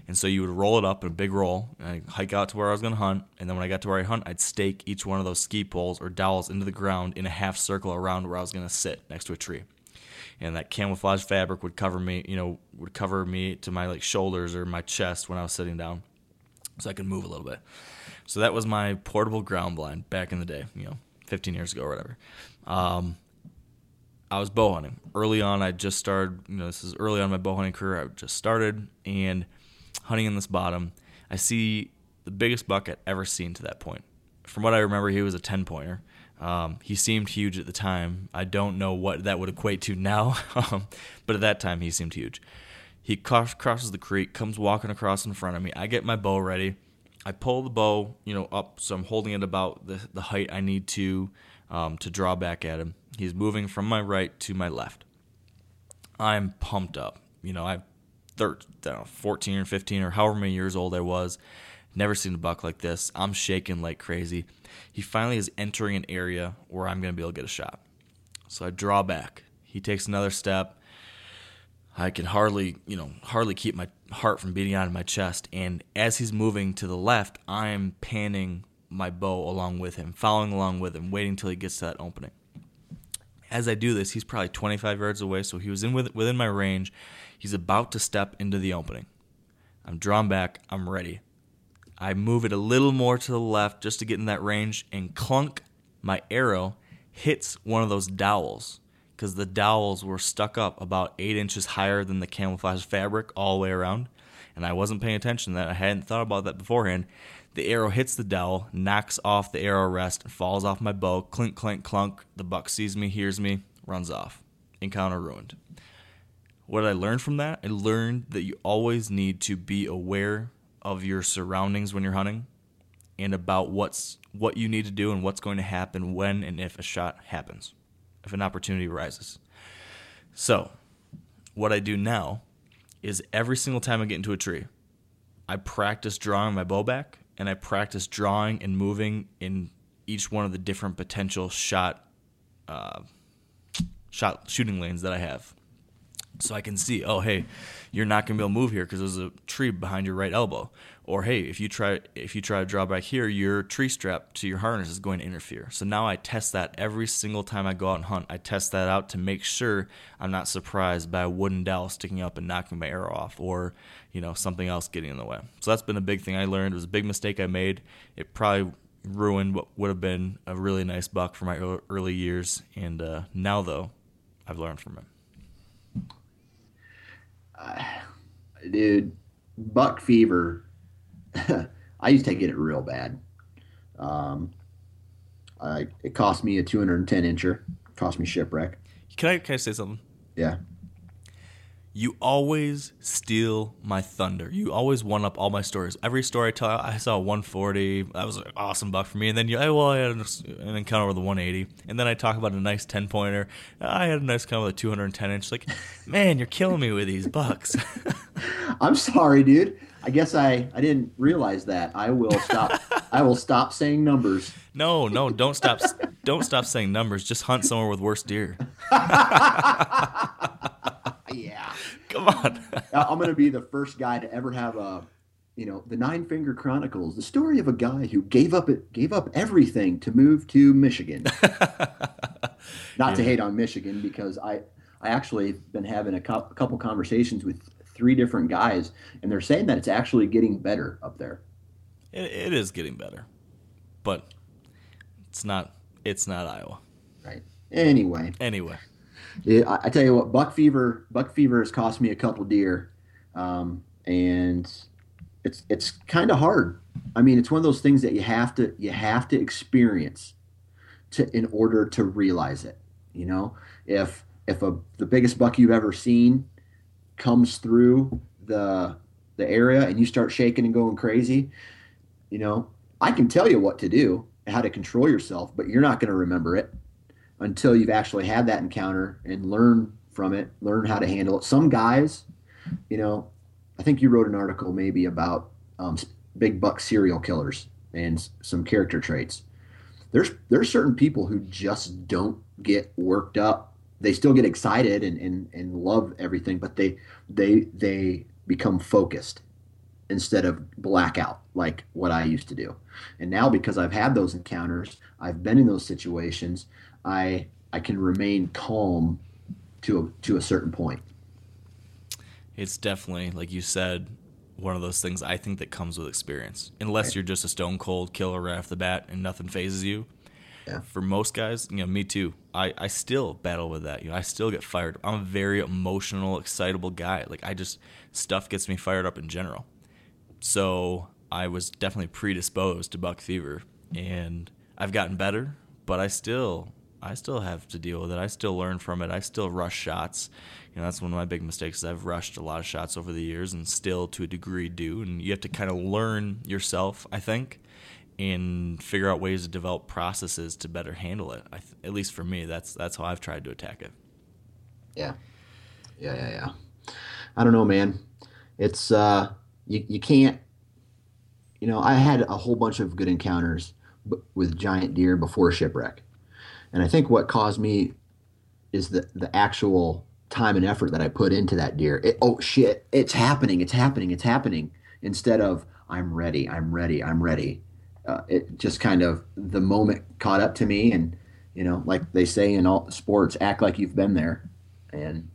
[SPEAKER 2] And so you would roll it up in a big roll, and I'd hike out to where I was going to hunt. And then when I got to where I hunt, I'd stake each one of those ski poles or dowels into the ground in a half circle around where I was going to sit next to a tree. And that camouflage fabric would cover me, you know, would cover me to my like shoulders or my chest when I was sitting down, so I could move a little bit. So that was my portable ground blind back in the day, you know, 15 years ago or whatever. Um, I was bow hunting early on. I just started, you know, this is early on my bow hunting career. I just started and hunting in this bottom. I see the biggest buck I'd ever seen to that point. From what I remember, he was a 10 pointer. Um, he seemed huge at the time. I don't know what that would equate to now, um, but at that time he seemed huge. He cross, crosses the creek, comes walking across in front of me. I get my bow ready. I pull the bow, you know, up so I'm holding it about the, the height I need to um, to draw back at him. He's moving from my right to my left. I'm pumped up. You know, I'm 13, know, 14 or 15 or however many years old I was. Never seen a buck like this. I'm shaking like crazy. He finally is entering an area where I'm going to be able to get a shot. So I draw back. He takes another step. I can hardly, you know, hardly keep my heart from beating out of my chest. And as he's moving to the left, I'm panning my bow along with him, following along with him, waiting till he gets to that opening. As I do this, he's probably 25 yards away, so he was in with, within my range. He's about to step into the opening. I'm drawn back. I'm ready. I move it a little more to the left just to get in that range, and clunk, my arrow hits one of those dowels because the dowels were stuck up about eight inches higher than the camouflage fabric all the way around. And I wasn't paying attention that. I hadn't thought about that beforehand. The arrow hits the dowel, knocks off the arrow rest, falls off my bow. Clink, clink, clunk. The buck sees me, hears me, runs off. Encounter ruined. What did I learn from that? I learned that you always need to be aware of your surroundings when you're hunting and about what's what you need to do and what's going to happen when and if a shot happens, if an opportunity arises. So, what I do now is every single time I get into a tree, I practice drawing my bow back and I practice drawing and moving in each one of the different potential shot uh, shot shooting lanes that I have so I can see, oh hey, you're not gonna be able to move here because there's a tree behind your right elbow. Or hey, if you try if you try to draw back here, your tree strap to your harness is going to interfere. So now I test that every single time I go out and hunt. I test that out to make sure I'm not surprised by a wooden dowel sticking up and knocking my arrow off, or you know something else getting in the way. So that's been a big thing I learned. It was a big mistake I made. It probably ruined what would have been a really nice buck for my early years. And uh, now though, I've learned from it
[SPEAKER 3] uh, dude, buck fever. I used to get it real bad. Um, I, it cost me a 210 incher. Cost me shipwreck.
[SPEAKER 2] Can I can I say something?
[SPEAKER 3] Yeah.
[SPEAKER 2] You always steal my thunder. You always one up all my stories. Every story I tell, I saw a 140. That was an awesome buck for me. And then you, well, I had an encounter with a 180. And then I talk about a nice 10 pointer. I had a nice encounter with a 210 inch. Like, man, you're killing me with these bucks.
[SPEAKER 3] I'm sorry, dude. I guess I, I didn't realize that. I will stop. I will stop saying numbers.
[SPEAKER 2] No, no, don't stop. don't stop saying numbers. Just hunt somewhere with worse deer.
[SPEAKER 3] yeah.
[SPEAKER 2] Come on.
[SPEAKER 3] I'm going to be the first guy to ever have a, you know, the Nine Finger Chronicles, the story of a guy who gave up it, gave up everything to move to Michigan. Not yeah. to hate on Michigan because I, I actually been having a, co- a couple conversations with three different guys, and they're saying that it's actually getting better up there.
[SPEAKER 2] it, it is getting better, but it's not. It's not Iowa.
[SPEAKER 3] Right. Anyway.
[SPEAKER 2] Anyway.
[SPEAKER 3] I, I tell you what, buck fever, buck fever has cost me a couple deer. um, and it's it's kind of hard. I mean, it's one of those things that you have to you have to experience to in order to realize it. You know, if if a the biggest buck you've ever seen comes through the the area and you start shaking and going crazy, you know, I can tell you what to do, how to control yourself, but you're not going to remember it until you've actually had that encounter and learn from it, learn how to handle it. Some guys, you know, I think you wrote an article maybe about um, big buck serial killers and some character traits. There's there's certain people who just don't get worked up. They still get excited and, and, and love everything, but they they they become focused instead of blackout like what I used to do. And now because I've had those encounters, I've been in those situations, I I can remain calm to a, to a certain point.
[SPEAKER 2] It's definitely like you said one of those things I think that comes with experience. Unless right. you're just a stone cold killer right off the bat and nothing phases you.
[SPEAKER 3] Yeah.
[SPEAKER 2] For most guys, you know, me too. I, I still battle with that. You know, I still get fired. I'm a very emotional, excitable guy. Like I just stuff gets me fired up in general. So I was definitely predisposed to buck fever, and I've gotten better, but I still I still have to deal with it. I still learn from it. I still rush shots. You know, that's one of my big mistakes. I've rushed a lot of shots over the years, and still to a degree do. And you have to kind of learn yourself, I think, and figure out ways to develop processes to better handle it. Th- at least for me, that's that's how I've tried to attack it.
[SPEAKER 3] Yeah, yeah, yeah, yeah. I don't know, man. It's uh, you you can't. You know, I had a whole bunch of good encounters with giant deer before shipwreck and I think what caused me is the the actual time and effort that I put into that deer. It, oh shit, it's happening, it's happening, it's happening. Instead of I'm ready, I'm ready, I'm ready. Uh, it just kind of the moment caught up to me, and you know, like they say in all sports, act like you've been there, and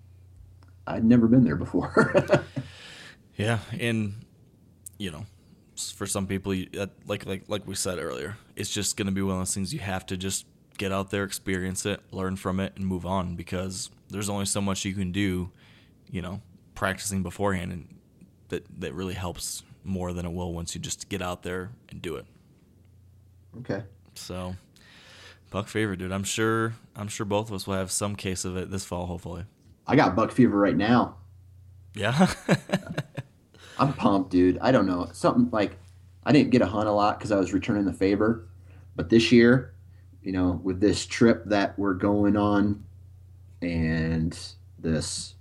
[SPEAKER 3] I'd never been there before.
[SPEAKER 2] yeah, and you know, for some people, like like like we said earlier, it's just going to be one of those things you have to just get out there, experience it, learn from it, and move on because there's only so much you can do, you know, practicing beforehand, and that that really helps more than it will once you just get out there and do it.
[SPEAKER 3] Okay.
[SPEAKER 2] So, buck fever, dude. I'm sure. I'm sure both of us will have some case of it this fall, hopefully.
[SPEAKER 3] I got buck fever right now.
[SPEAKER 2] Yeah.
[SPEAKER 3] I'm pumped, dude. I don't know something like I didn't get a hunt a lot because I was returning the favor, but this year you know, with this trip that we're going on and this,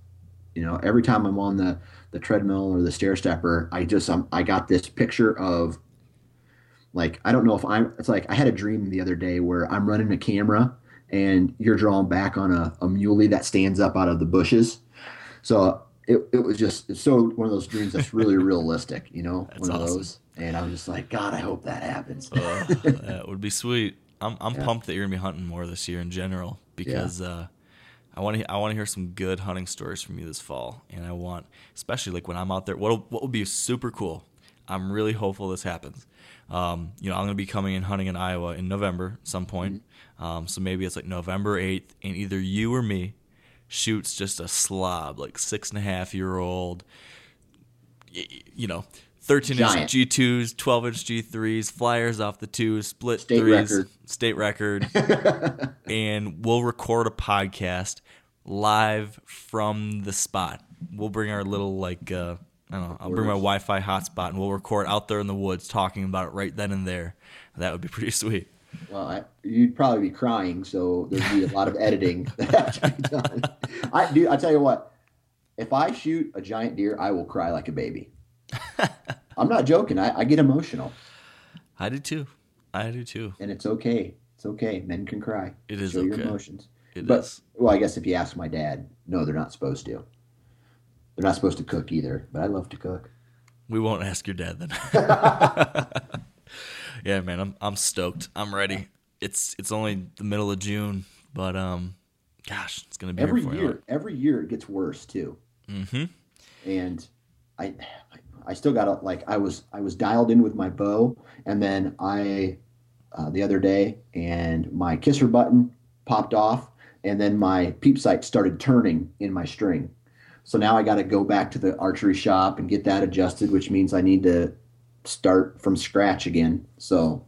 [SPEAKER 3] you know, every time I'm on the, the treadmill or the stair stepper, I just, I'm, I got this picture of like, I don't know if I'm, it's like, I had a dream the other day where I'm running a camera and you're drawn back on a, a muley that stands up out of the bushes. So it, it was just it's so one of those dreams that's really realistic, you know,
[SPEAKER 2] that's
[SPEAKER 3] one
[SPEAKER 2] of awesome.
[SPEAKER 3] those. And I was just like, God, I hope that happens.
[SPEAKER 2] uh, that would be sweet. I'm I'm yeah. pumped that you're gonna be hunting more this year in general because yeah. uh, I want to I want to hear some good hunting stories from you this fall, and I want especially like when I'm out there. What what would be super cool? I'm really hopeful this happens. Um, you know, I'm gonna be coming and hunting in Iowa in November at some point. Mm-hmm. Um, so maybe it's like November 8th, and either you or me shoots just a slob, like six and a half year old, you know, 13 inch G2s, 12 inch G3s, flyers off the two, split state threes, record. state record. and we'll record a podcast live from the spot. We'll bring our little, like, uh, I don't know, I'll bring my Wi Fi hotspot and we'll record out there in the woods talking about it right then and there. That would be pretty sweet.
[SPEAKER 3] Well, I, you'd probably be crying, so there'd be a lot of editing that to be done. I do. I tell you what, if I shoot a giant deer, I will cry like a baby. I'm not joking. I, I get emotional.
[SPEAKER 2] I do too. I do too.
[SPEAKER 3] And it's okay. It's okay. Men can cry.
[SPEAKER 2] It is
[SPEAKER 3] Show
[SPEAKER 2] okay.
[SPEAKER 3] your emotions.
[SPEAKER 2] It
[SPEAKER 3] but,
[SPEAKER 2] is.
[SPEAKER 3] Well, I guess if you ask my dad, no, they're not supposed to. They're not supposed to cook either, but I love to cook.
[SPEAKER 2] We won't ask your dad then. yeah, man, I'm I'm stoked. I'm ready. It's it's only the middle of June, but um, gosh, it's gonna be
[SPEAKER 3] every year. Every year it gets worse too.
[SPEAKER 2] Mm-hmm.
[SPEAKER 3] And I, I still got like I was I was dialed in with my bow, and then I uh, the other day, and my kisser button popped off, and then my peep sight started turning in my string. So now I got to go back to the archery shop and get that adjusted, which means I need to start from scratch again. So,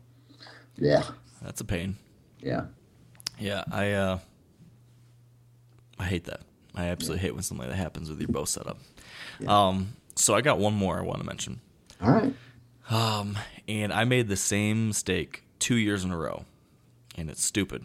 [SPEAKER 3] yeah,
[SPEAKER 2] That's a pain.
[SPEAKER 3] yeah,
[SPEAKER 2] Yeah, I uh, I hate that. I absolutely hate when something like that happens with your bow setup. Um, so I got one more I want to mention.
[SPEAKER 3] all right.
[SPEAKER 2] Um, and I made the same mistake two years in a row, and it's stupid.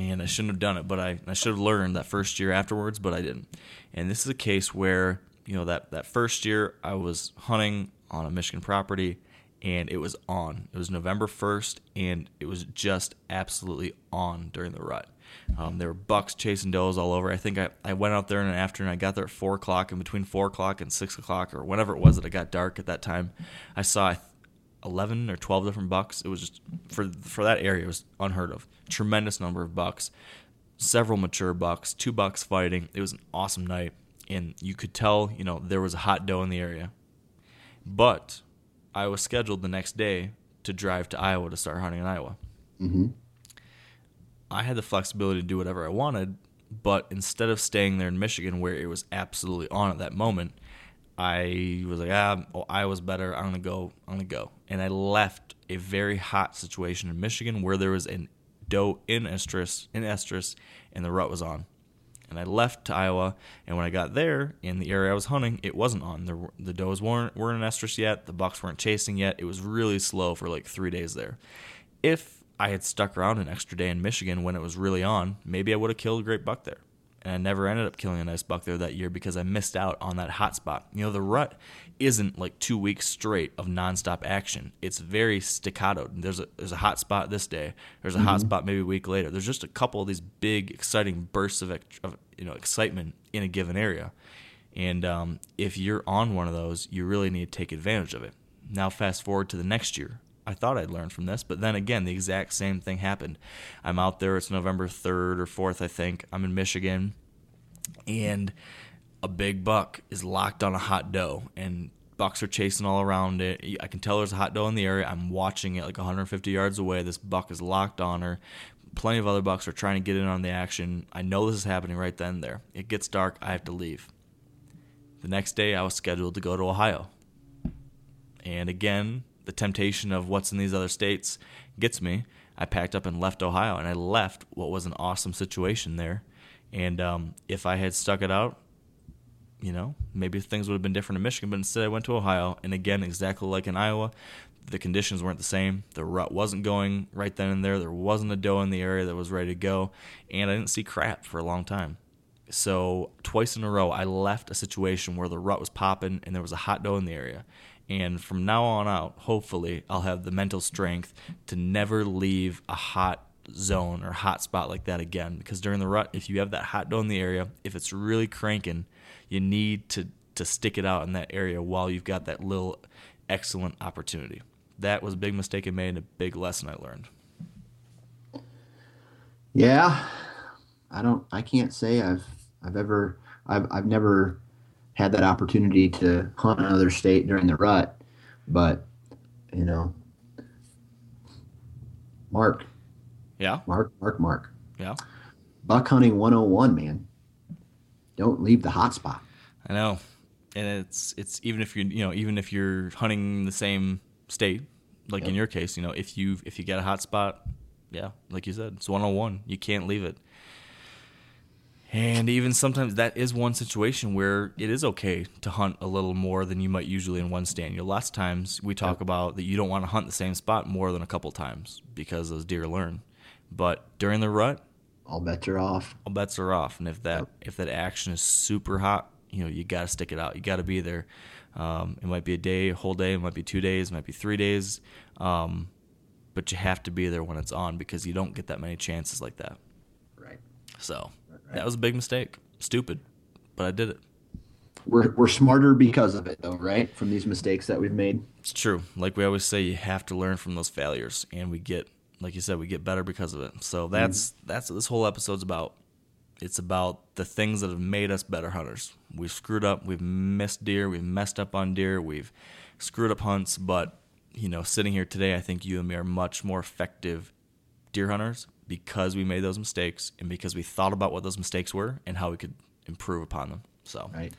[SPEAKER 2] And I shouldn't have done it, but I, I should have learned that first year afterwards, but I didn't. And this is a case where, you know, that, that first year I was hunting on a Michigan property and it was on. It was November 1st and it was just absolutely on during the rut. Um, there were bucks chasing does all over. I think I, I went out there in the afternoon. I got there at 4 o'clock, and between 4 o'clock and 6 o'clock, or whenever it was that it got dark at that time, I saw 11 or 12 different bucks. It was just for for that area it was unheard of. Tremendous number of bucks, several mature bucks, two bucks fighting. It was an awesome night and you could tell, you know, there was a hot doe in the area. But I was scheduled the next day to drive to Iowa to start hunting in Iowa.
[SPEAKER 3] Mm-hmm.
[SPEAKER 2] I had the flexibility to do whatever I wanted, but instead of staying there in Michigan where it was absolutely on at that moment, I was like, ah, oh, Iowa's better. I'm gonna go. I'm gonna go. And I left a very hot situation in Michigan where there was a doe in estrus, in estrus, and the rut was on. And I left to Iowa, and when I got there in the area I was hunting, it wasn't on. The the does weren't weren't in estrus yet. The bucks weren't chasing yet. It was really slow for like three days there. If I had stuck around an extra day in Michigan when it was really on, maybe I would have killed a great buck there. And I never ended up killing a nice buck there that year because I missed out on that hot spot. You know, the rut isn't like two weeks straight of nonstop action. It's very staccato. There's a there's a hot spot this day. There's a hot spot maybe a week later. There's just a couple of these big exciting bursts of, of you know excitement in a given area. And um, if you're on one of those, you really need to take advantage of it. Now, fast forward to the next year. I thought I'd learned from this, but then again, the exact same thing happened. I'm out there, it's November 3rd or 4th, I think. I'm in Michigan, and a big buck is locked on a hot doe, and bucks are chasing all around it. I can tell there's a hot doe in the area. I'm watching it like 150 yards away. This buck is locked on her. Plenty of other bucks are trying to get in on the action. I know this is happening right then and there. It gets dark. I have to leave. The next day, I was scheduled to go to Ohio. And again, the temptation of what's in these other states gets me. I packed up and left Ohio, and I left what was an awesome situation there. And um, if I had stuck it out, you know, maybe things would have been different in Michigan, but instead I went to Ohio. And again, exactly like in Iowa, the conditions weren't the same. The rut wasn't going right then and there. There wasn't a doe in the area that was ready to go. And I didn't see crap for a long time. So twice in a row, I left a situation where the rut was popping and there was a hot doe in the area. And from now on out, hopefully, I'll have the mental strength to never leave a hot zone or hot spot like that again. Because during the rut, if you have that hot doe in the area, if it's really cranking, you need to to stick it out in that area while you've got that little excellent opportunity. That was a big mistake I made and a big lesson I learned.
[SPEAKER 3] Yeah, I don't. I can't say I've I've ever I've I've never had that opportunity to hunt another state during the rut, but you know, Mark,
[SPEAKER 2] Yeah,
[SPEAKER 3] Mark, Mark, Mark,
[SPEAKER 2] yeah,
[SPEAKER 3] buck hunting 101, man. Don't leave the hot spot.
[SPEAKER 2] I know. And it's it's even if you're you know even if you're hunting the same state, like in your case, you know if you if you get a hot spot, yeah, like you said, it's one on one. You can't leave it. And even sometimes that is one situation where it is okay to hunt a little more than you might usually in one stand. You know, lots of times we talk about that you don't want to hunt the same spot more than a couple times because those deer learn. But during the rut,
[SPEAKER 3] All bets are off.
[SPEAKER 2] all bets are off. And if that if that action is super hot, you know you got to stick it out. You got to be there. Um, it might be a day, a whole day. It might be two days. It might be three days. Um, but you have to be there when it's on because you don't get that many chances like that.
[SPEAKER 3] Right.
[SPEAKER 2] So that was a big mistake. Stupid, but I did it.
[SPEAKER 3] We're we're smarter because of it, though, right? From these mistakes that we've made.
[SPEAKER 2] It's true. Like we always say, you have to learn from those failures, and we get, like you said, we get better because of it. So mm-hmm. that's that's what this whole episode's about. It's about the things that have made us better hunters. We've screwed up, we've missed deer, we've messed up on deer, we've screwed up hunts, but you know, sitting here today, I think you and me are much more effective deer hunters because we made those mistakes and because we thought about what those mistakes were and how we could improve upon them. So
[SPEAKER 3] Right.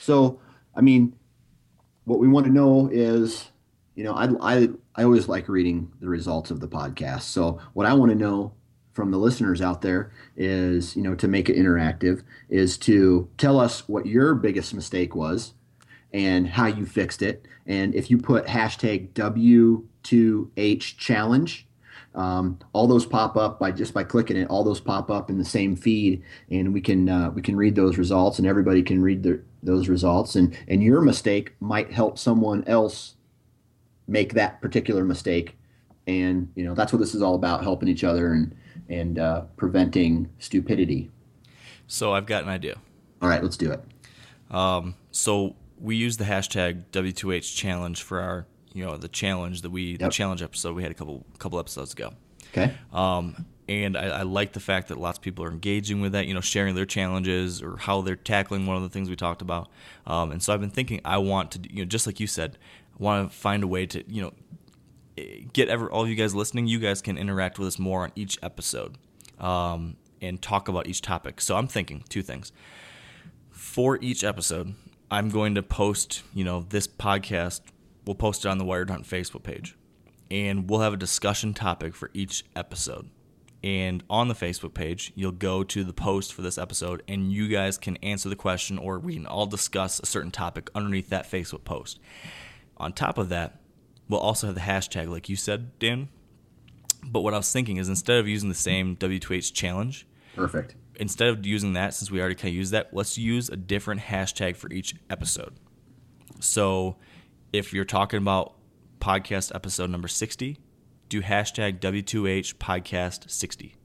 [SPEAKER 3] So, I mean, what we want to know is, you know, I, I, I always like reading the results of the podcast. So, what I want to know from the listeners out there is, you know, to make it interactive, is to tell us what your biggest mistake was and how you fixed it. And if you put hashtag W2H challenge, um, all those pop up by just by clicking it. All those pop up in the same feed, and we can uh, we can read those results, and everybody can read the, those results. And and your mistake might help someone else make that particular mistake. And you know that's what this is all about: helping each other and and uh, preventing stupidity.
[SPEAKER 2] so I've got an idea.
[SPEAKER 3] All right, let's do it.
[SPEAKER 2] Um, so we use the hashtag W2H challenge for our, you know, the challenge that we, the challenge episode we had a couple couple episodes ago.
[SPEAKER 3] Okay.
[SPEAKER 2] Um, and I, I like the fact that lots of people are engaging with that, you know, sharing their challenges or how they're tackling one of the things we talked about. Um, and so I've been thinking, I want to, you know, just like you said, I want to find a way to, you know, eh, get ever all of you guys listening. You guys can interact with us more on each episode um, and talk about each topic. So I'm thinking two things for each episode. I'm going to post, you know, this podcast. We'll post it on the Wired Hunt Facebook page, and we'll have a discussion topic for each episode. And on the Facebook page, you'll go to the post for this episode, and you guys can answer the question, or we can all discuss a certain topic underneath that Facebook post. On top of that, we'll also have the hashtag, like you said, Dan. But what I was thinking is instead of using the same W2H challenge,
[SPEAKER 3] Perfect.
[SPEAKER 2] instead of using that, since we already kind of used that, let's use a different hashtag for each episode. So if you're talking about podcast episode number 60, do hashtag W2H podcast 60.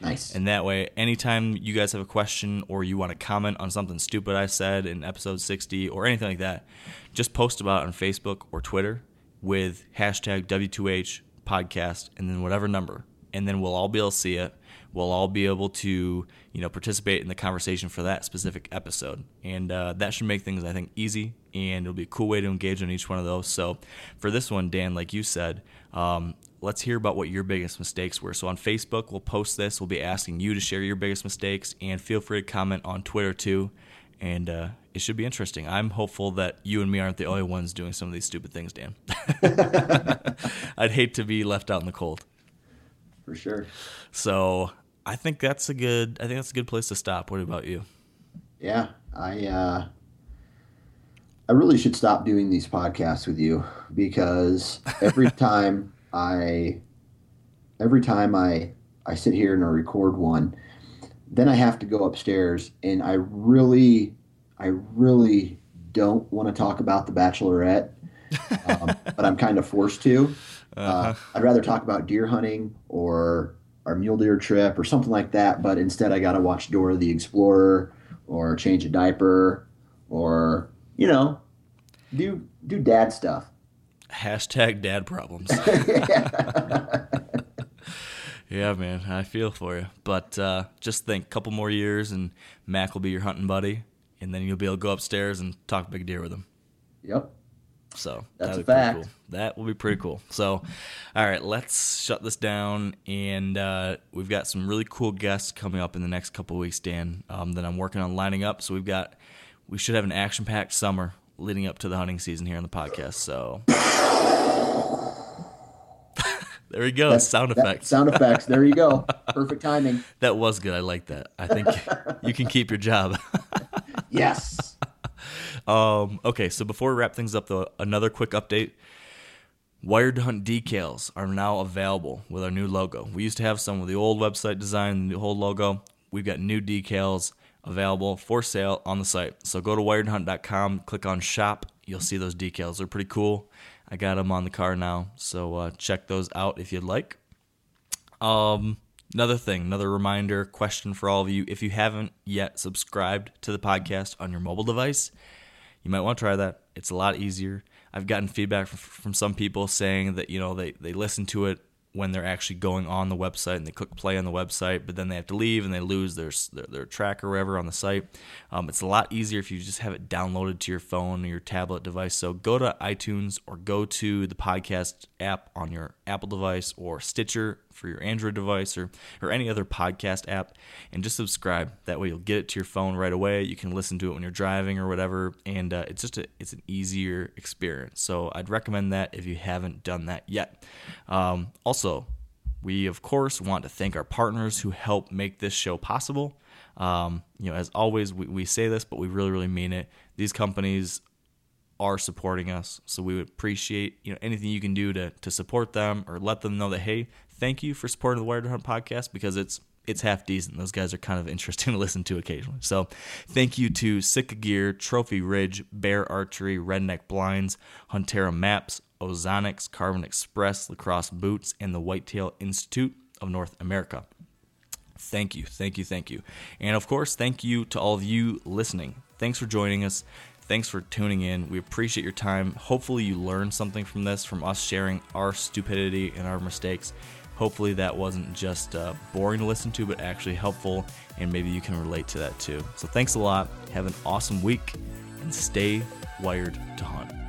[SPEAKER 3] Nice.
[SPEAKER 2] And that way, anytime you guys have a question or you want to comment on something stupid I said in episode 60 or anything like that, just post about it on Facebook or Twitter with hashtag W2H podcast and then whatever number. And then we'll all be able to see it. We'll all be able to, you know, participate in the conversation for that specific episode. And uh, that should make things, I think, easy and it'll be a cool way to engage on each one of those. So for this one, Dan, like you said, um, let's hear about what your biggest mistakes were. So on Facebook, we'll post this. We'll be asking you to share your biggest mistakes, and feel free to comment on Twitter too. And uh, it should be interesting. I'm hopeful that you and me aren't the only ones doing some of these stupid things, Dan. I'd hate to be left out in the cold.
[SPEAKER 3] For sure.
[SPEAKER 2] So I think that's a good. I think that's a good place to stop. What about you?
[SPEAKER 3] Yeah, I uh, I really should stop doing these podcasts with you because every time I every time I I sit here and I record one, then I have to go upstairs and I really I really don't want to talk about the Bachelorette, um, but I'm kind of forced to. Uh, I'd rather talk about deer hunting or our mule deer trip or something like that, but instead I got to watch Dora the Explorer or change a diaper or you know do do dad stuff.
[SPEAKER 2] Hashtag dad problems. yeah, man, I feel for you. But uh, just think, couple more years, and Mac will be your hunting buddy, and then you'll be able to go upstairs and talk big deer with him.
[SPEAKER 3] Yep.
[SPEAKER 2] So
[SPEAKER 3] That's a fact.
[SPEAKER 2] Cool. That will be pretty cool. So, all right, let's shut this down, and uh, we've got some really cool guests coming up in the next couple weeks, Dan. Um, that I'm working on lining up. So we've got, we should have an action-packed summer leading up to the hunting season here on the podcast. So. there we go. sound
[SPEAKER 3] That-
[SPEAKER 2] effects.
[SPEAKER 3] sound effects. There you go. Perfect timing.
[SPEAKER 2] That was good. I like that. I think you can keep your job.
[SPEAKER 3] Yes.
[SPEAKER 2] Um, okay, so before we wrap things up, though, another quick update. Wired Hunt decals are now available with our new logo. We used to have some with the old website design, the old logo. We've got new decals available for sale on the site. So go to wiredhunt.com, click on shop. You'll see those decals. They're pretty cool. I got them on the car now, so uh, check those out if you'd like. Um, another thing, another reminder, question for all of you: if you haven't yet subscribed to the podcast on your mobile device, you might want to try that. It's a lot easier. I've gotten feedback from, some people saying that you know they they listen to it when they're actually going on the website and they click play on the website, but then they have to leave and they lose their their, their track or whatever on the site. Um, it's a lot easier if you just have it downloaded to your phone or your tablet device. So go to iTunes or go to the podcast app on your Apple device or Stitcher for your Android device or, or any other podcast app and just subscribe. That way you'll get it to your phone right away. You can listen to it when you're driving or whatever. And uh, it's just a, it's an easier experience. So I'd recommend that if you haven't done that yet. Um, also, we of course want to thank our partners who help make this show possible. Um, you know, as always, we, we say this, but we really, really mean it. These companies are supporting us. So we would appreciate you know anything you can do to to support them or let them know that hey, thank you for supporting the Wired to Hunt podcast because it's it's half decent. Those guys are kind of interesting to listen to occasionally. So, thank you to Sitka Gear, Trophy Ridge, Bear Archery, Redneck Blinds, Huntera Maps, Ozonics, Carbon Express, LaCrosse Boots, and the Whitetail Institute of North America. Thank you, thank you, thank you. And of course, thank you to all of you listening. Thanks for joining us. Thanks for tuning in. We appreciate your time. Hopefully, you learned something from this, from us sharing our stupidity and our mistakes. Hopefully, that wasn't just uh, boring to listen to, but actually helpful, and maybe you can relate to that too. So, thanks a lot. Have an awesome week, and stay wired to hunt.